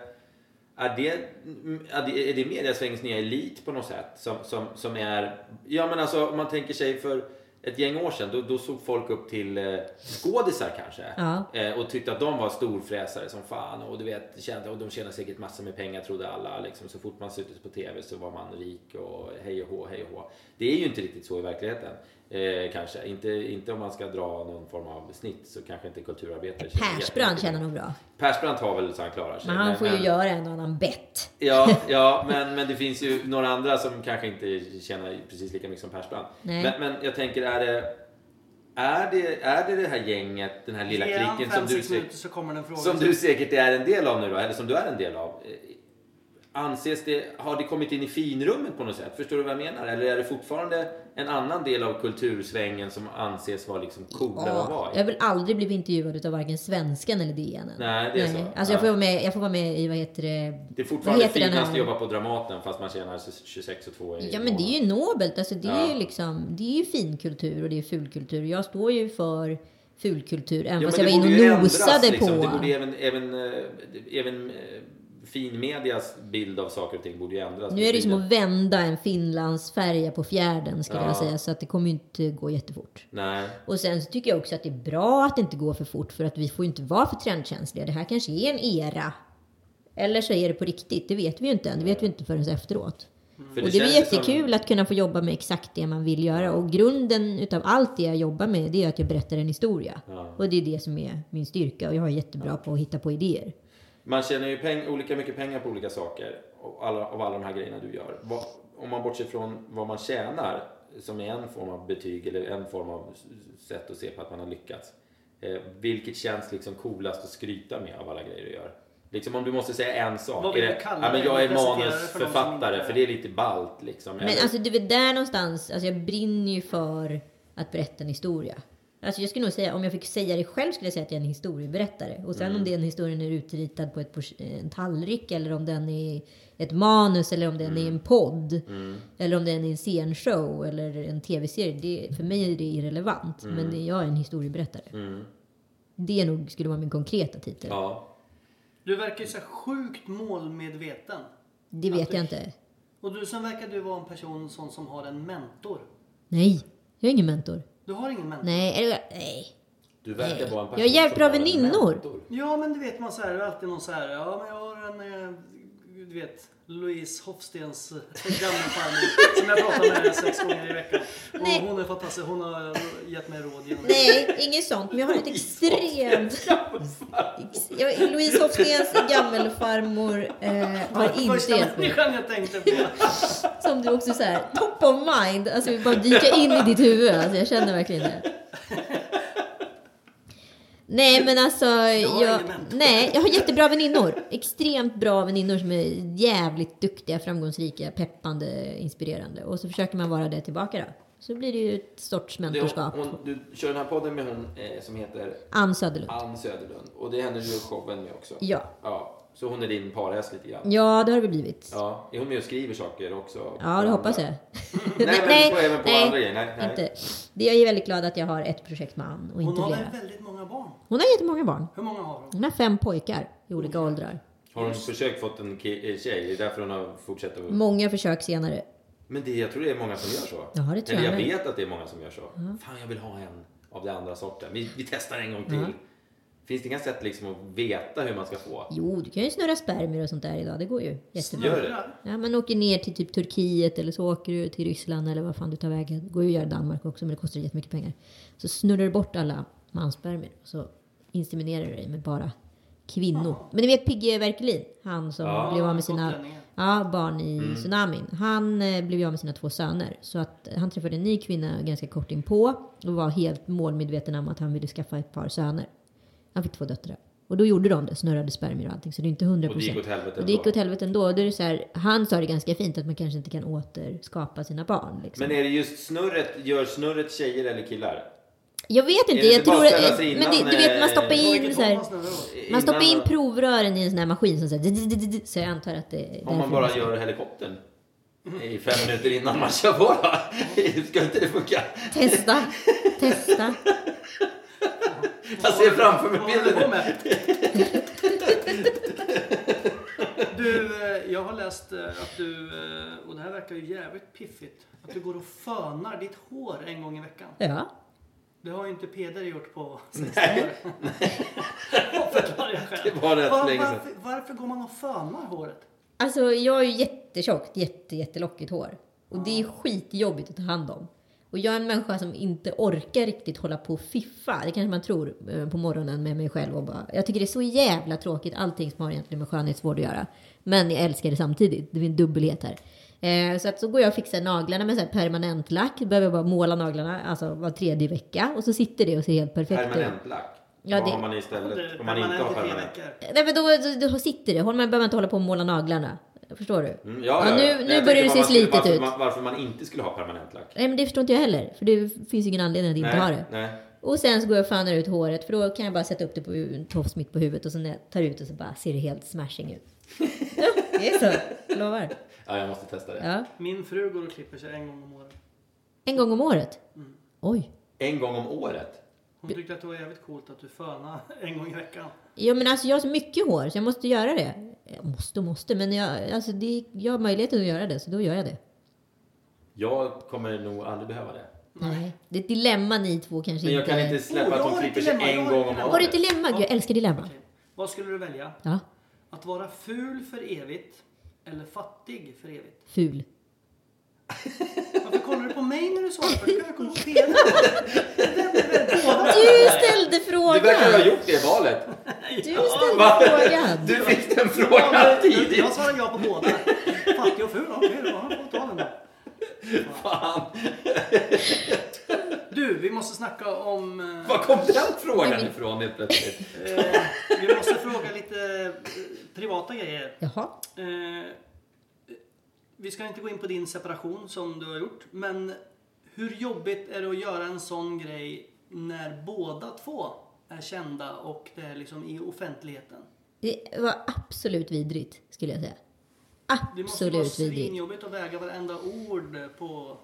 är det, är det, mediasvängens nya elit på något sätt? Som, som, som är, ja men alltså om man tänker sig för ett gäng år sedan, då, då såg folk upp till eh, skådisar kanske. Ja. Eh, och tyckte att de var storfräsare som fan. Och du vet, kände, och de tjänade säkert massor med pengar trodde alla. Liksom, så fort man syntes på TV så var man rik och hej och hå, hej och hå. Det är ju inte riktigt så i verkligheten. Eh, kanske. Inte, inte om man ska dra någon form av snitt så kanske inte kulturarbetare Persbrandt tjänar nog bra. Persbrandt har väl så han klarar sig. Men han får ju men- göra en och annan bett. Ja, ja men, men det finns ju några andra som kanske inte tjänar precis lika mycket som Persbrandt. Nej. Men, men jag tänker, är det, är det är det det här gänget, den här lilla klicken fem, som du, säkert, som du säkert är en del av nu då, eller som du är en del av. Eh, Anses det, har det kommit in i finrummet på något sätt? Förstår du vad jag menar? Eller är det fortfarande en annan del av kultursvängen som anses vara liksom coolare att vara Ja, i? jag vill aldrig bli intervjuad av varken Svenskan eller DN. Nej, det är så. Alltså jag, får vara med, jag får vara med i, vad heter det? Det är fortfarande finast att jobba på Dramaten fast man tjänar 26 och 2 i Ja men det är ju nobelt. Alltså det är Ja. ju liksom, det är ju finkultur och det är fulkultur. Jag står ju för fulkultur även Ja, fast jag var inne och ju ändras, nosade liksom. på... Det borde även, även, eh, även eh, finmedias bild av saker och ting borde ju ändras. Nu är det som att vända en Finlandsfärja på fjärden skulle Ja. jag säga. Så att det kommer ju inte gå jättefort. Nej. Och sen så tycker jag också att det är bra att det inte går för fort. För att vi får ju inte vara för trendkänsliga. Det här kanske är en era. Eller så är det på riktigt. Det vet vi ju inte än. Det vet vi inte förrän efteråt. För och det är jättekul att kunna få jobba med exakt det man vill göra. Och grunden utav allt det jag jobbar med, det är att jag berättar en historia. Ja. Och det är det som är min styrka. Och jag är jättebra på att hitta på idéer. Man tjänar ju peng, olika mycket pengar på olika saker av alla, av alla de här grejerna du gör. Vad, om man bortser från vad man tjänar, som är en form av betyg eller en form av sätt att se på att man har lyckats. Eh, vilket känns liksom coolast att skryta med av alla grejer du gör? Liksom om du måste säga en sak. Vad vill är du kalla ja, men jag är manusförfattare för det är lite ballt liksom. Men Eller- alltså det är där någonstans, alltså jag brinner ju för att berätta en historia. Alltså jag skulle nog säga, om jag fick säga det själv skulle jag säga att jag är en historieberättare. Och sen om den historien är utritad på ett, en tallrik eller om den är ett manus eller om den är en podd. Eller om den är en scenshow eller en tv-serie. Det, för mig är det irrelevant. Men det, jag är en historieberättare. Det nog skulle vara min konkreta titel. Ja. Du verkar ju så sjukt målmedveten. Det vet jag inte. Och du sen verkar du vara en person som har en mentor. Nej, jag är ingen mentor. Du har ingen mentor? Nej, eller, nej. Du verkar vara en person Jag som av väninnor. Ja, men du vet man så här, det är alltid någon så här, ja men jag har en, eh, du vet, Louise Hofstens eh, gamla farmor som jag pratar med sex gånger i veckan. Och Nej. hon är fantastisk, hon har gett mig råd genom Nej, inget sånt. Men jag har ett extremt... Louise Hofstens gammelfarmor eh, har inte Första människan jag tänkte på. Som du också så här, top of mind. Alltså vi bara dyka in i ditt huvud. Alltså, jag känner verkligen det. Nej men alltså, jag, mentor. nej, jag har jättebra väninnor. Extremt bra väninnor som är jävligt duktiga, framgångsrika, peppande, inspirerande. Och så försöker man vara det tillbaka då. Så blir det ju ett sorts Du, mentorskap. hon, du kör den här podden med hon eh, som heter Ann Söderlund. Ann Söderlund. Och det är henne du gör showen med också. Ja. ja. Så hon är din parhäst lite grann. Ja, det har det blivit. Ja. Är hon med och skriver saker också? Ja, det hoppas jag. Nej, men på, även på andra grejer. Nej, nej. Inte. Det jag är väldigt glad att jag har ett projekt med Ann och Hon inte har flera. väl väldigt många barn? Hon har jättemånga barn. Hur många har hon? Hon har fem pojkar i olika åldrar. Har hon försökt fått en eh, tjej? Det är därför hon har fortsatt att... Många försök senare. Men det, jag tror det är många som gör så. Ja, det tror Eller jag jag vet att det är många som gör så. Fan, jag vill ha en av den andra sorten. Vi, vi testar en gång till. Finns det inga sätt liksom att veta hur man ska få? Jo, du kan ju snurra spermier och sånt där idag. Det går ju jättebra. Gör det? Ja, man åker ner till typ Turkiet eller så åker du till Ryssland eller vad fan du tar vägen. Det går ju att göra i Danmark också men det kostar jättemycket pengar. Så snurrar du bort alla manspermier och så inseminerar du dig med bara kvinnor. Men ni vet Pigge Werkelin, han som Ja, blev av med sina ja, barn i Mm. tsunamin. Han eh, blev av med sina två söner. Så att han träffade en ny kvinna ganska kort inpå och var helt målmedveten om att han ville skaffa ett par söner. Han fick två döttrar. Och då gjorde de det, snurrade spermier och allting. Så det är inte hundra Och det gick procent. åt helvete Och det gick ändå. åt helvete ändå. Då är det så här, han sa det ganska fint att man kanske inte kan återskapa sina barn. Liksom. Men är det just snurret, gör snurret tjejer eller killar? jag vet inte, jag tror... att Men det, du vet, man eh, stoppar in så här, man stoppar in provrören i en sån här maskin som säger... Så jag antar att det är Om man bara gör helikoptern i fem minuter innan man kör på då? Ska inte det funka? Testa, testa. Jag ser framför mig bilden. Du, eh, jag har läst eh, att du, eh, och det här verkar ju jävligt piffigt, att du går och fönar ditt hår en gång i veckan. Ja. Det har ju inte Peder gjort på 16 år. Skäl. Det var rätt Var- länge sedan. varför, varför går man och fönar håret? Alltså jag har ju jättetjockt, jätte, jättelockigt hår. Och det är skitjobbigt att ta hand om. Och jag är en människa som inte orkar riktigt hålla på och fiffa. Det kanske man tror eh, på morgonen med mig själv. Och bara, jag tycker det är så jävla tråkigt allting som har egentligen med skönhetsvård att göra. Men jag älskar det samtidigt. Det är en dubbelhet här. Eh, så att så går jag och fixar naglarna med så här permanent lack. Behöver bara måla naglarna alltså var tredje vecka. Och så sitter det och ser helt perfekt ut. Permanent lack. Ja, Vad det- har man istället om man inte har permanent. Nej men då, då, då sitter det. Man behöver inte hålla på och måla naglarna. Förstår du? Mm, ja, ja, nu, ja. nu Jag börjar det se slitet varför ut. Man, varför man inte skulle ha permanent lack. Nej men det förstår inte jag heller. För det finns ingen anledning att inte Nej, ha det. nej. Och sen så går jag och fanar ut håret. För då kan jag bara sätta upp det på en tofs mitt på huvudet. Och sen när jag tar ut det så bara ser det helt smashing ut. ja, det är så. Lovar. Ja, jag måste testa det. Ja. Min fru går och klipper sig en gång om året. En gång om året. Mm. Oj. En gång om året. Hon tyckte att det var jävligt coolt att du fönar en gång i veckan. Ja men alltså jag har så mycket hår så jag måste göra det. Jag måste och måste. Men jag, alltså det, jag har möjligheten att göra det. Så då gör jag det. Jag kommer nog aldrig behöva det. Nej. Det är ett dilemma ni två kanske Men jag inte... kan inte släppa Oh, att hon klipper sig en gång om dilemma. Har du året. ett dilemma? Gud, jag älskar dilemma. Okej. Vad skulle du välja? Ja. Att vara ful för evigt eller fattig för evigt? Ful. Varför kollar du på mig när du svarar? För du kan jag kolla på Peder. Båda. Du ställde frågan! Du verkar ha gjort det valet. Du ställde Va? frågan! Du fick den Ja, frågan men tidigt. Jag svarar ja på båda. Fattig och ful, okej då. Han får ta den då. Fan. Du, vi måste snacka om... eh, Var kom den frågan ifrån helt plötsligt? Eh, vi måste fråga lite eh, privata grejer. Jaha. Eh, vi ska inte gå in på din separation som du har gjort. Men hur jobbigt är det att göra en sån grej när båda två är kända och det är liksom i offentligheten? Det var absolut vidrigt, skulle jag säga. Det måste ju vara Absolut vidrigt. svinjobbigt att väga varenda ord på...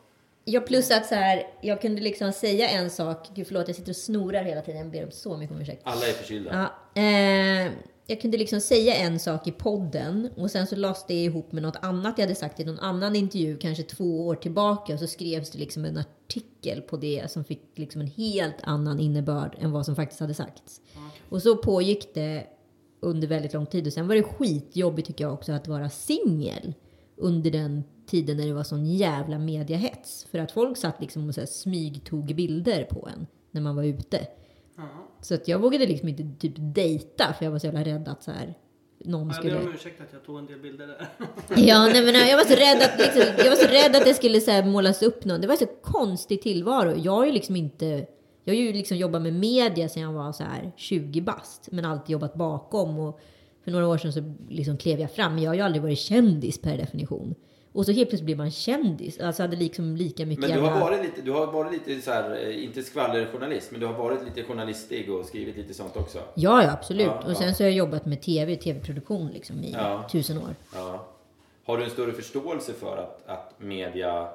Ja, plus att så här, jag kunde liksom säga en sak. Gud förlåt, jag sitter och snorar hela tiden. Jag ber om så mycket om ursäkt. Alla är förkylda. Ja, eh, jag kunde liksom säga en sak i podden och sen så lades det ihop med något annat jag hade sagt i någon annan intervju, kanske två år tillbaka. Och så skrevs det liksom en artikel på det som fick liksom en helt annan innebörd än vad som faktiskt hade sagts. Och så pågick det under väldigt lång tid. Och sen var det skitjobbigt tycker jag också att vara singel under den tiden när det var sån jävla mediahets. För att folk satt liksom och så här smygtog bilder på en när man var ute. Så att jag vågade liksom inte typ dejta för jag var så jävla rädd att så här, någon Ja, jag ber skulle... om ursäkt att jag tog en del bilder där. Ja, nej, men jag var så rädd att, liksom, jag var så rädd att det skulle så här, målas upp någon. Det var så konstig tillvaro. Jag har ju liksom inte... Jag har ju liksom jobbat med media sedan jag var så här 20 bast. Men alltid jobbat bakom. Och för några år sedan så liksom klev jag fram. Jag har ju aldrig varit kändis per definition. Och så helt plötsligt blir man kändis. Alltså hade liksom lika mycket Men du har jävla- varit lite, du har varit lite så här, eh, inte skvallerjournalist, men du har varit lite journalistig och skrivit lite sånt också. Ja, ja, absolut. Ja, och sen ja. så har jag jobbat med tv, tv-produktion liksom i Ja. tusen år. Ja. Har du en större förståelse för att, att media...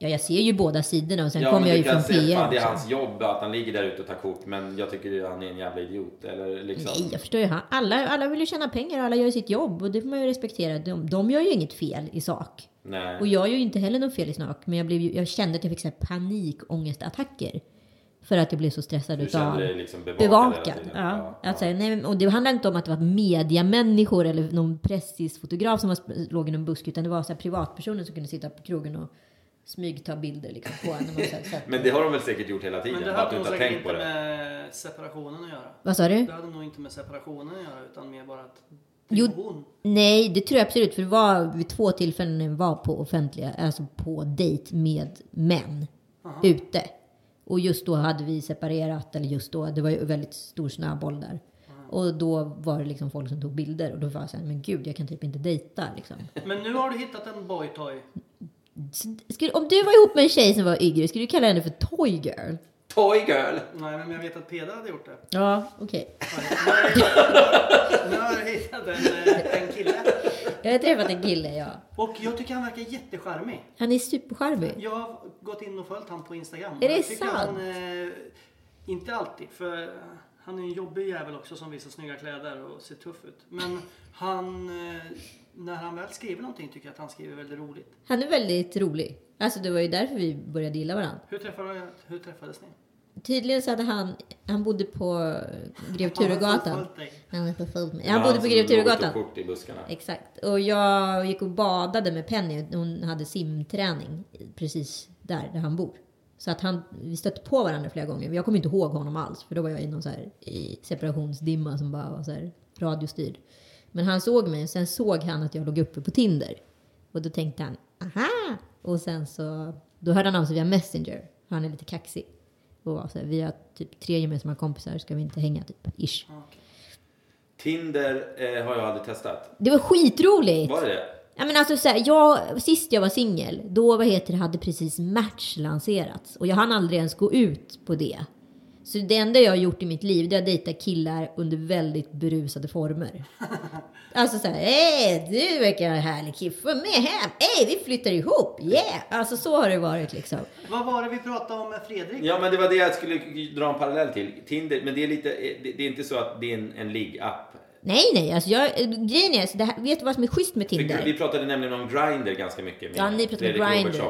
Ja, jag ser ju båda sidorna och sen ja, kommer jag ju från PR det är också. hans jobb att han ligger där ute och tar kort, men jag tycker att han är en jävla idiot. Eller liksom... Nej, jag förstår ju. Han- Alla, alla vill ju tjäna pengar och alla gör ju sitt jobb och det får man ju respektera. De, de gör ju inget fel i sak. Nej. Och jag gör ju inte heller något fel i sak. Men jag, blev ju, jag kände att jag fick så här panikångestattacker. För att jag blev så stressad Du utav... liksom bevakad. Ja. Ja, säga, nej, och det handlade inte om att det var mediamänniskor eller någon pressisfotograf som var, låg i någon busk. Utan det var så här privatpersoner som kunde sitta på krogen och smygta bilder liksom, på en. när man så här satt- Men det har de väl säkert gjort hela tiden, Men det hade du nog säkert inte det. med separationen att göra. Vad sa du? Det hade nog inte med separationen att göra utan mer bara att Jo, hon. nej, det tror jag absolut. För det var vid två tillfällen när jag var på offentliga, alltså på dejt med män ute. Och just då hade vi separerat, eller just då, det var ju väldigt stor snöboll där. Och då var det liksom folk som tog bilder och då var jag såhär, men gud, jag kan typ inte dejta liksom. Men nu har du hittat en boytoy. Skulle, om du var ihop med en tjej som var yngre, skulle du kalla henne för toy girl? Toy girl! Nej, men jag vet att Peder hade gjort det. Ja, okej. Nu har jag hittat en, eh, en kille. Jag har träffat en kille, ja. Och jag tycker han verkar jättecharmig. Han är supercharmig. Jag har gått in och följt han på Instagram. Är det jag sant? Han, eh, inte alltid, för han är en jobbig jävel också som visar snygga kläder och ser tuff ut. Men han, eh, när han väl skriver någonting tycker jag att han skriver väldigt roligt. Han är väldigt rolig. Alltså det var ju därför vi började gilla varandra. Hur, träffade, hur träffades ni? Tydligen så hade han, han bodde på Grev Turegatan. Han var förföljd mig. Det Han bodde på Grev Turegatan. kort i buskarna. Exakt. Och jag gick och badade med Penny. Hon hade simträning precis där, där han bor. Så att han, vi stötte på varandra flera gånger. Jag kommer inte ihåg honom alls. För då var jag i någon så här i separationsdimma som bara var så här radiostyrd. Men han såg mig och sen såg han att jag låg uppe på Tinder. Och då tänkte han, aha! Och sen så, då hörde han av sig via Messenger. Han är lite kaxig. Och var så här, vi har typ tre gemensamma kompisar, ska vi inte hänga typ? Ish. Tinder eh, har jag aldrig testat. Det var skitroligt! Var det det? Ja, men alltså, så här, jag, sist jag var singel, då vad heter det, hade precis Match lanserats. Och jag hann aldrig ens gå ut på det. Så det enda jag har gjort i mitt liv, det är att dejta killar under väldigt berusade former. Alltså så här, "Ey, du verkar en härlig kille, få med hem, ey vi flyttar ihop, yeah! Alltså så har det varit liksom. Vad var det vi pratade om med Fredrik? Ja, men det var det jag skulle dra en parallell till. Tinder, men det är lite, det, det är inte så att det är en, en ligg-app. Nej, nej, alltså jag, grejen är, så det här, vet du vad som är schysst med Tinder? Vi pratade nämligen om Grindr ganska mycket. Med Ja, ni pratade om Grindr.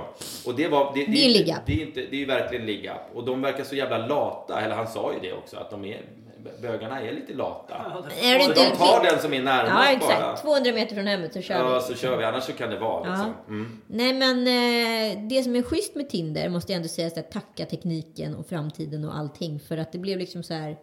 Och det var... Det, Det är. Det är, inte, det är ju verkligen en liggapp. Och de verkar så jävla lata. Eller han sa ju det också. Att de är... Bögarna är lite lata. Är det så inte- de tar den som är Ja, närmast exakt. bara. 200 meter från hemmet så kör vi. Ja, så kör vi. Annars så kan det vara liksom. Ja. Mm. Nej men eh, det som är schysst med Tinder måste jag ändå säga så här, tacka tekniken och framtiden och allting för att det blev liksom så här.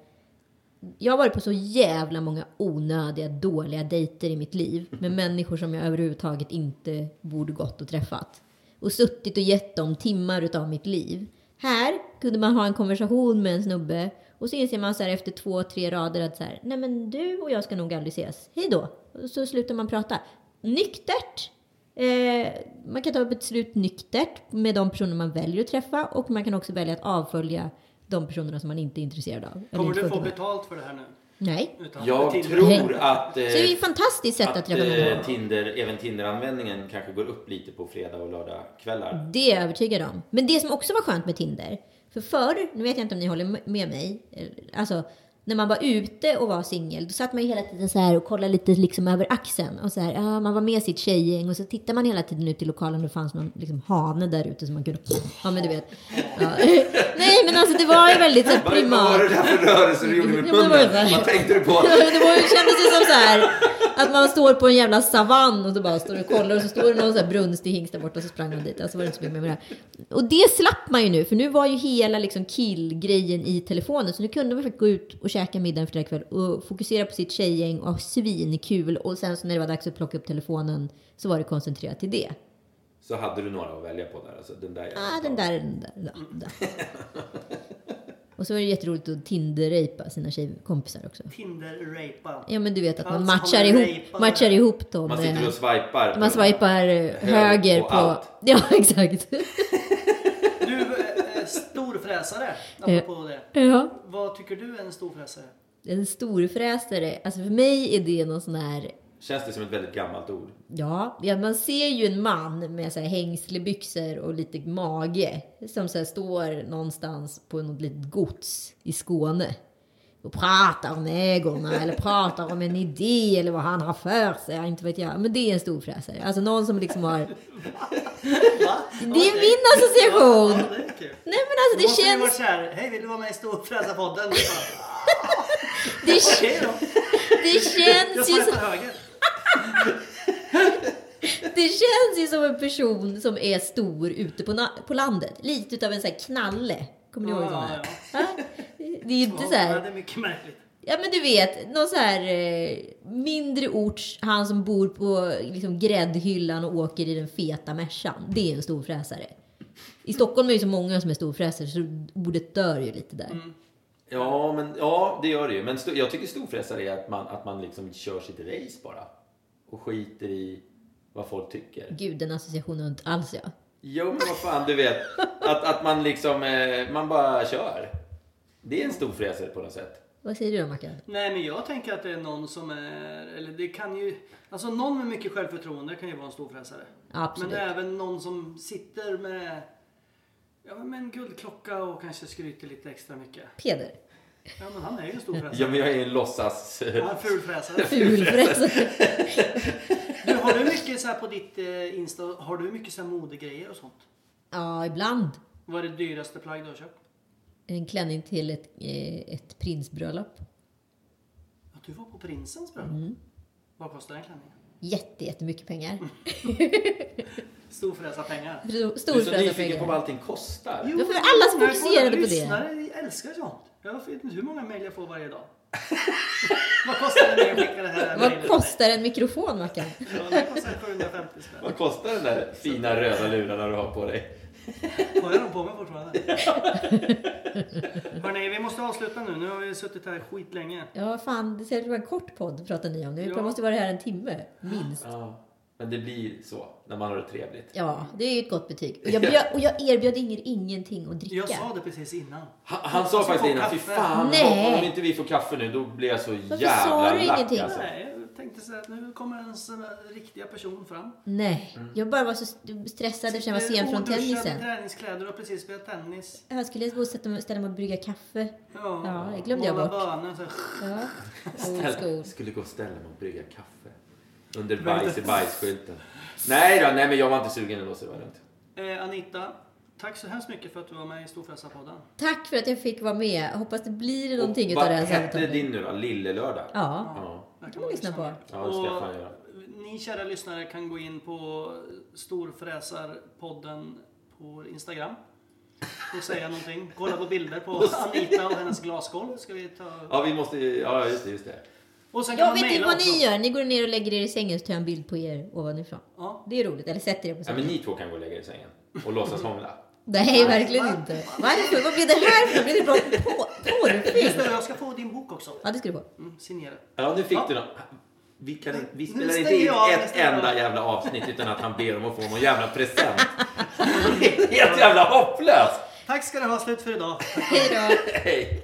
Jag har varit på så jävla många onödiga, dåliga dejter i mitt liv med människor som jag överhuvudtaget inte borde gått och träffat. Och suttit och gett dem timmar utav mitt liv. Här kunde man ha en konversation med en snubbe och så inser man så här efter två, tre rader att så här, nej men du och jag ska nog aldrig ses. Hej då! Och så slutar man prata. Nyktert! Eh, man kan ta ett beslut nyktert med de personer man väljer att träffa och man kan också välja att avfölja de personerna som man inte är intresserad av. Kommer du få betalt för det här nu? Nej. Utan Jag tror att, eh, Så det är ett fantastiskt sätt att, att träffa eh, människor. Tinder, även Tinder-användningen kanske går upp lite på fredag och lördagskvällar. Det är jag övertygad om. Men det som också var skönt med Tinder, för förr, nu vet jag inte om ni håller med mig, eh, alltså när man var ute och var singel, då satt man ju hela tiden så här och kollade lite liksom över axeln. Och så här, ja, man var med sitt tjejgäng och så tittar man hela tiden ut i lokalen och det fanns någon liksom, hane där ute som man kunde... Ja, men du vet. Ja. Nej, men alltså det var ju väldigt så här, Vad vad var det primat. där för rörelser du gjorde med munnen? Vad tänkte du på? Det, var, det kändes ju som så här att man står på en jävla savann och så bara står och kollar och så står det någon så här brunstig hingst där borta och så sprang man dit. Alltså var det inte så mycket med det. här. Och det slapp man ju nu för nu var ju hela liksom killgrejen i telefonen så nu kunde man faktiskt gå ut och käka middag en fredagkväll och fokusera på sitt tjejgäng och ha svinkul och sen så när det var dags att plocka upp telefonen så var det koncentrerat till det. Så hade du några att välja på där. Alltså, den där Ah, den där, den där, den där. Och så var det jätteroligt att Tinder-rapa sina tjejkompisar också. Tinder-rapa. Ja men du vet att man matchar ihop, matchar ihop dem. Man sitter med- och swipar. man swipar eh, höger på på... allt. Ja, exakt. Eh, storfräsare, apropå det. Ja. Vad tycker du är en storfräsare? En storfräsare, alltså för mig är det någon sån här... Känns det som ett väldigt gammalt ord? Ja, ja man ser ju en man med så här hängslebyxor och lite mage som så här står någonstans på något litet gods i Skåne och pratar om ägorna eller pratar om en idé eller vad han har för sig. Inte vet jag. Men det är en storfräsare. Alltså någon som liksom har... Det är min association. Nej men alltså det Måste känns... vara kär. Hej, vill du vara med i Storfräsarpodden? Det, då. det känns ju som... Det känns ju som en person som är stor ute på, på landet. Lite utav en sån här knalle. Kommer ni ihåg Ja, sådana ja? Ja. Det är ju inte Ja, så ja, här... det är mycket märkligt. Ja men du vet, någon så här eh, mindre orts, han som bor på liksom, gräddhyllan och åker i den feta Mercan. Det är en storfräsare. I Stockholm är det ju så många som är storfräsare så ordet dör ju lite där. Mm. Ja, men, ja det gör det ju. Men jag tycker storfräsare är att man, att man liksom kör sitt race bara. Och skiter i vad folk tycker. Gud, den associationen har inte alls jag. Jo, men vad fan, du vet. Att, att man liksom, eh, man bara kör. Det är en storfräsare på något sätt. Vad säger du då Mackan? Nej, men jag tänker att det är någon som är... Eller det kan ju... Alltså någon med mycket självförtroende kan ju vara en storfräsare. Absolut. Men även någon som sitter med... Ja, men med en guldklocka och kanske skryter lite extra mycket. Peder. Ja, men han är ju en storfräsare. Ja, men jag är en låtsas... Han är fulfräsare. Fulfräsare. Har du mycket så här på ditt eh, Insta, har du mycket så här modegrejer och sånt? ja, ibland. Vad är det dyraste plagg du har köpt? En klänning till ett, eh, ett prinsbröllop. Ja, du var på prinsens bröllop. Mm. Vad kostar den klänningen? Jätte, jättemycket pengar. Storfräsarpengar. Stor- Du är så nyfiken på vad allting kostar. Jo, Ja, för alla men fokuserade på det. Lyssnare älskar sånt. Jag vet inte hur många mejl jag får varje dag. Vad kostar det att skicka det här Vad kostar en mikrofon Mackan? Ja, det kostar 750 spänn. Vad kostar den där fina röda lurarna du har på dig? Har jag dem på mig fortfarande? Hörrni, vi måste avsluta nu. Nu har vi suttit här skitlänge. Ja, fan, det säkert var en kort podd pratar ni om. Nu Ja. måste vara här en timme, minst. Ja, men det blir så när man har det trevligt. Ja, det är ju ett gott betyg. Och jag, bjöd, och jag erbjöd Inger ingenting att dricka. Jag sa det precis innan. Han, han sa Alltså, faktiskt innan, fy fan, Nej. om inte vi får kaffe nu då blir jag så Varför jävla sa du lack ingenting? alltså. Nej, jag tänkte så att nu kommer en sån här riktiga person fram. Nej, Mm. jag bara var så stressad eftersom jag var sen från tennisen. träningskläder och precis spelat tennis. Jag skulle gå och sätta mig, ställa mig och brygga kaffe. Ja, Ja, det glömde jag måla bort. bönor, så här. Ja, old school. Ställ, skulle gå och ställa mig och brygga kaffe. Under bajs i bajsskylten. Nej då, nej men jag var inte sugen ändå så det var lugnt. Eh, Anita, tack så hemskt mycket för att du var med i Storfräsarpodden. Tack för att jag fick vara med. Hoppas det blir någonting utav vad det här hette samtalet. din nu då? Lillelördag? Ja, Ja, Där kan man lyssna på. ja det ska jag fan göra. Ni kära lyssnare kan gå in på Storfräsarpodden på Instagram. Och säga någonting. Kolla på bilder på Anita och hennes glasgolv. Ska vi ta... Ja, vi måste ja just det, just det. Och sen kan Jag man vet inte vad också. ni gör. Ni går ner och lägger er i sängen så tar jag en bild på er ovanifrån. Ja. Det är roligt. Eller sätter er på Ja, sängen. men ni två kan gå och lägga er i sängen och låtsas hångla. Nej, verkligen inte. Varför? Vad blev det här för? Blev det bra på, porrfilm? Just det, jag ska få din bok också. Ja, det ska du få. Mm, signera. Ja, nu fick Ja. du något. Vi, kan, vi spelar inte in ett enda jävla avsnitt utan att han ber om att få någon jävla present. Helt jävla hopplöst! Tack ska ni ha. Slut för idag. Hej då. Hej!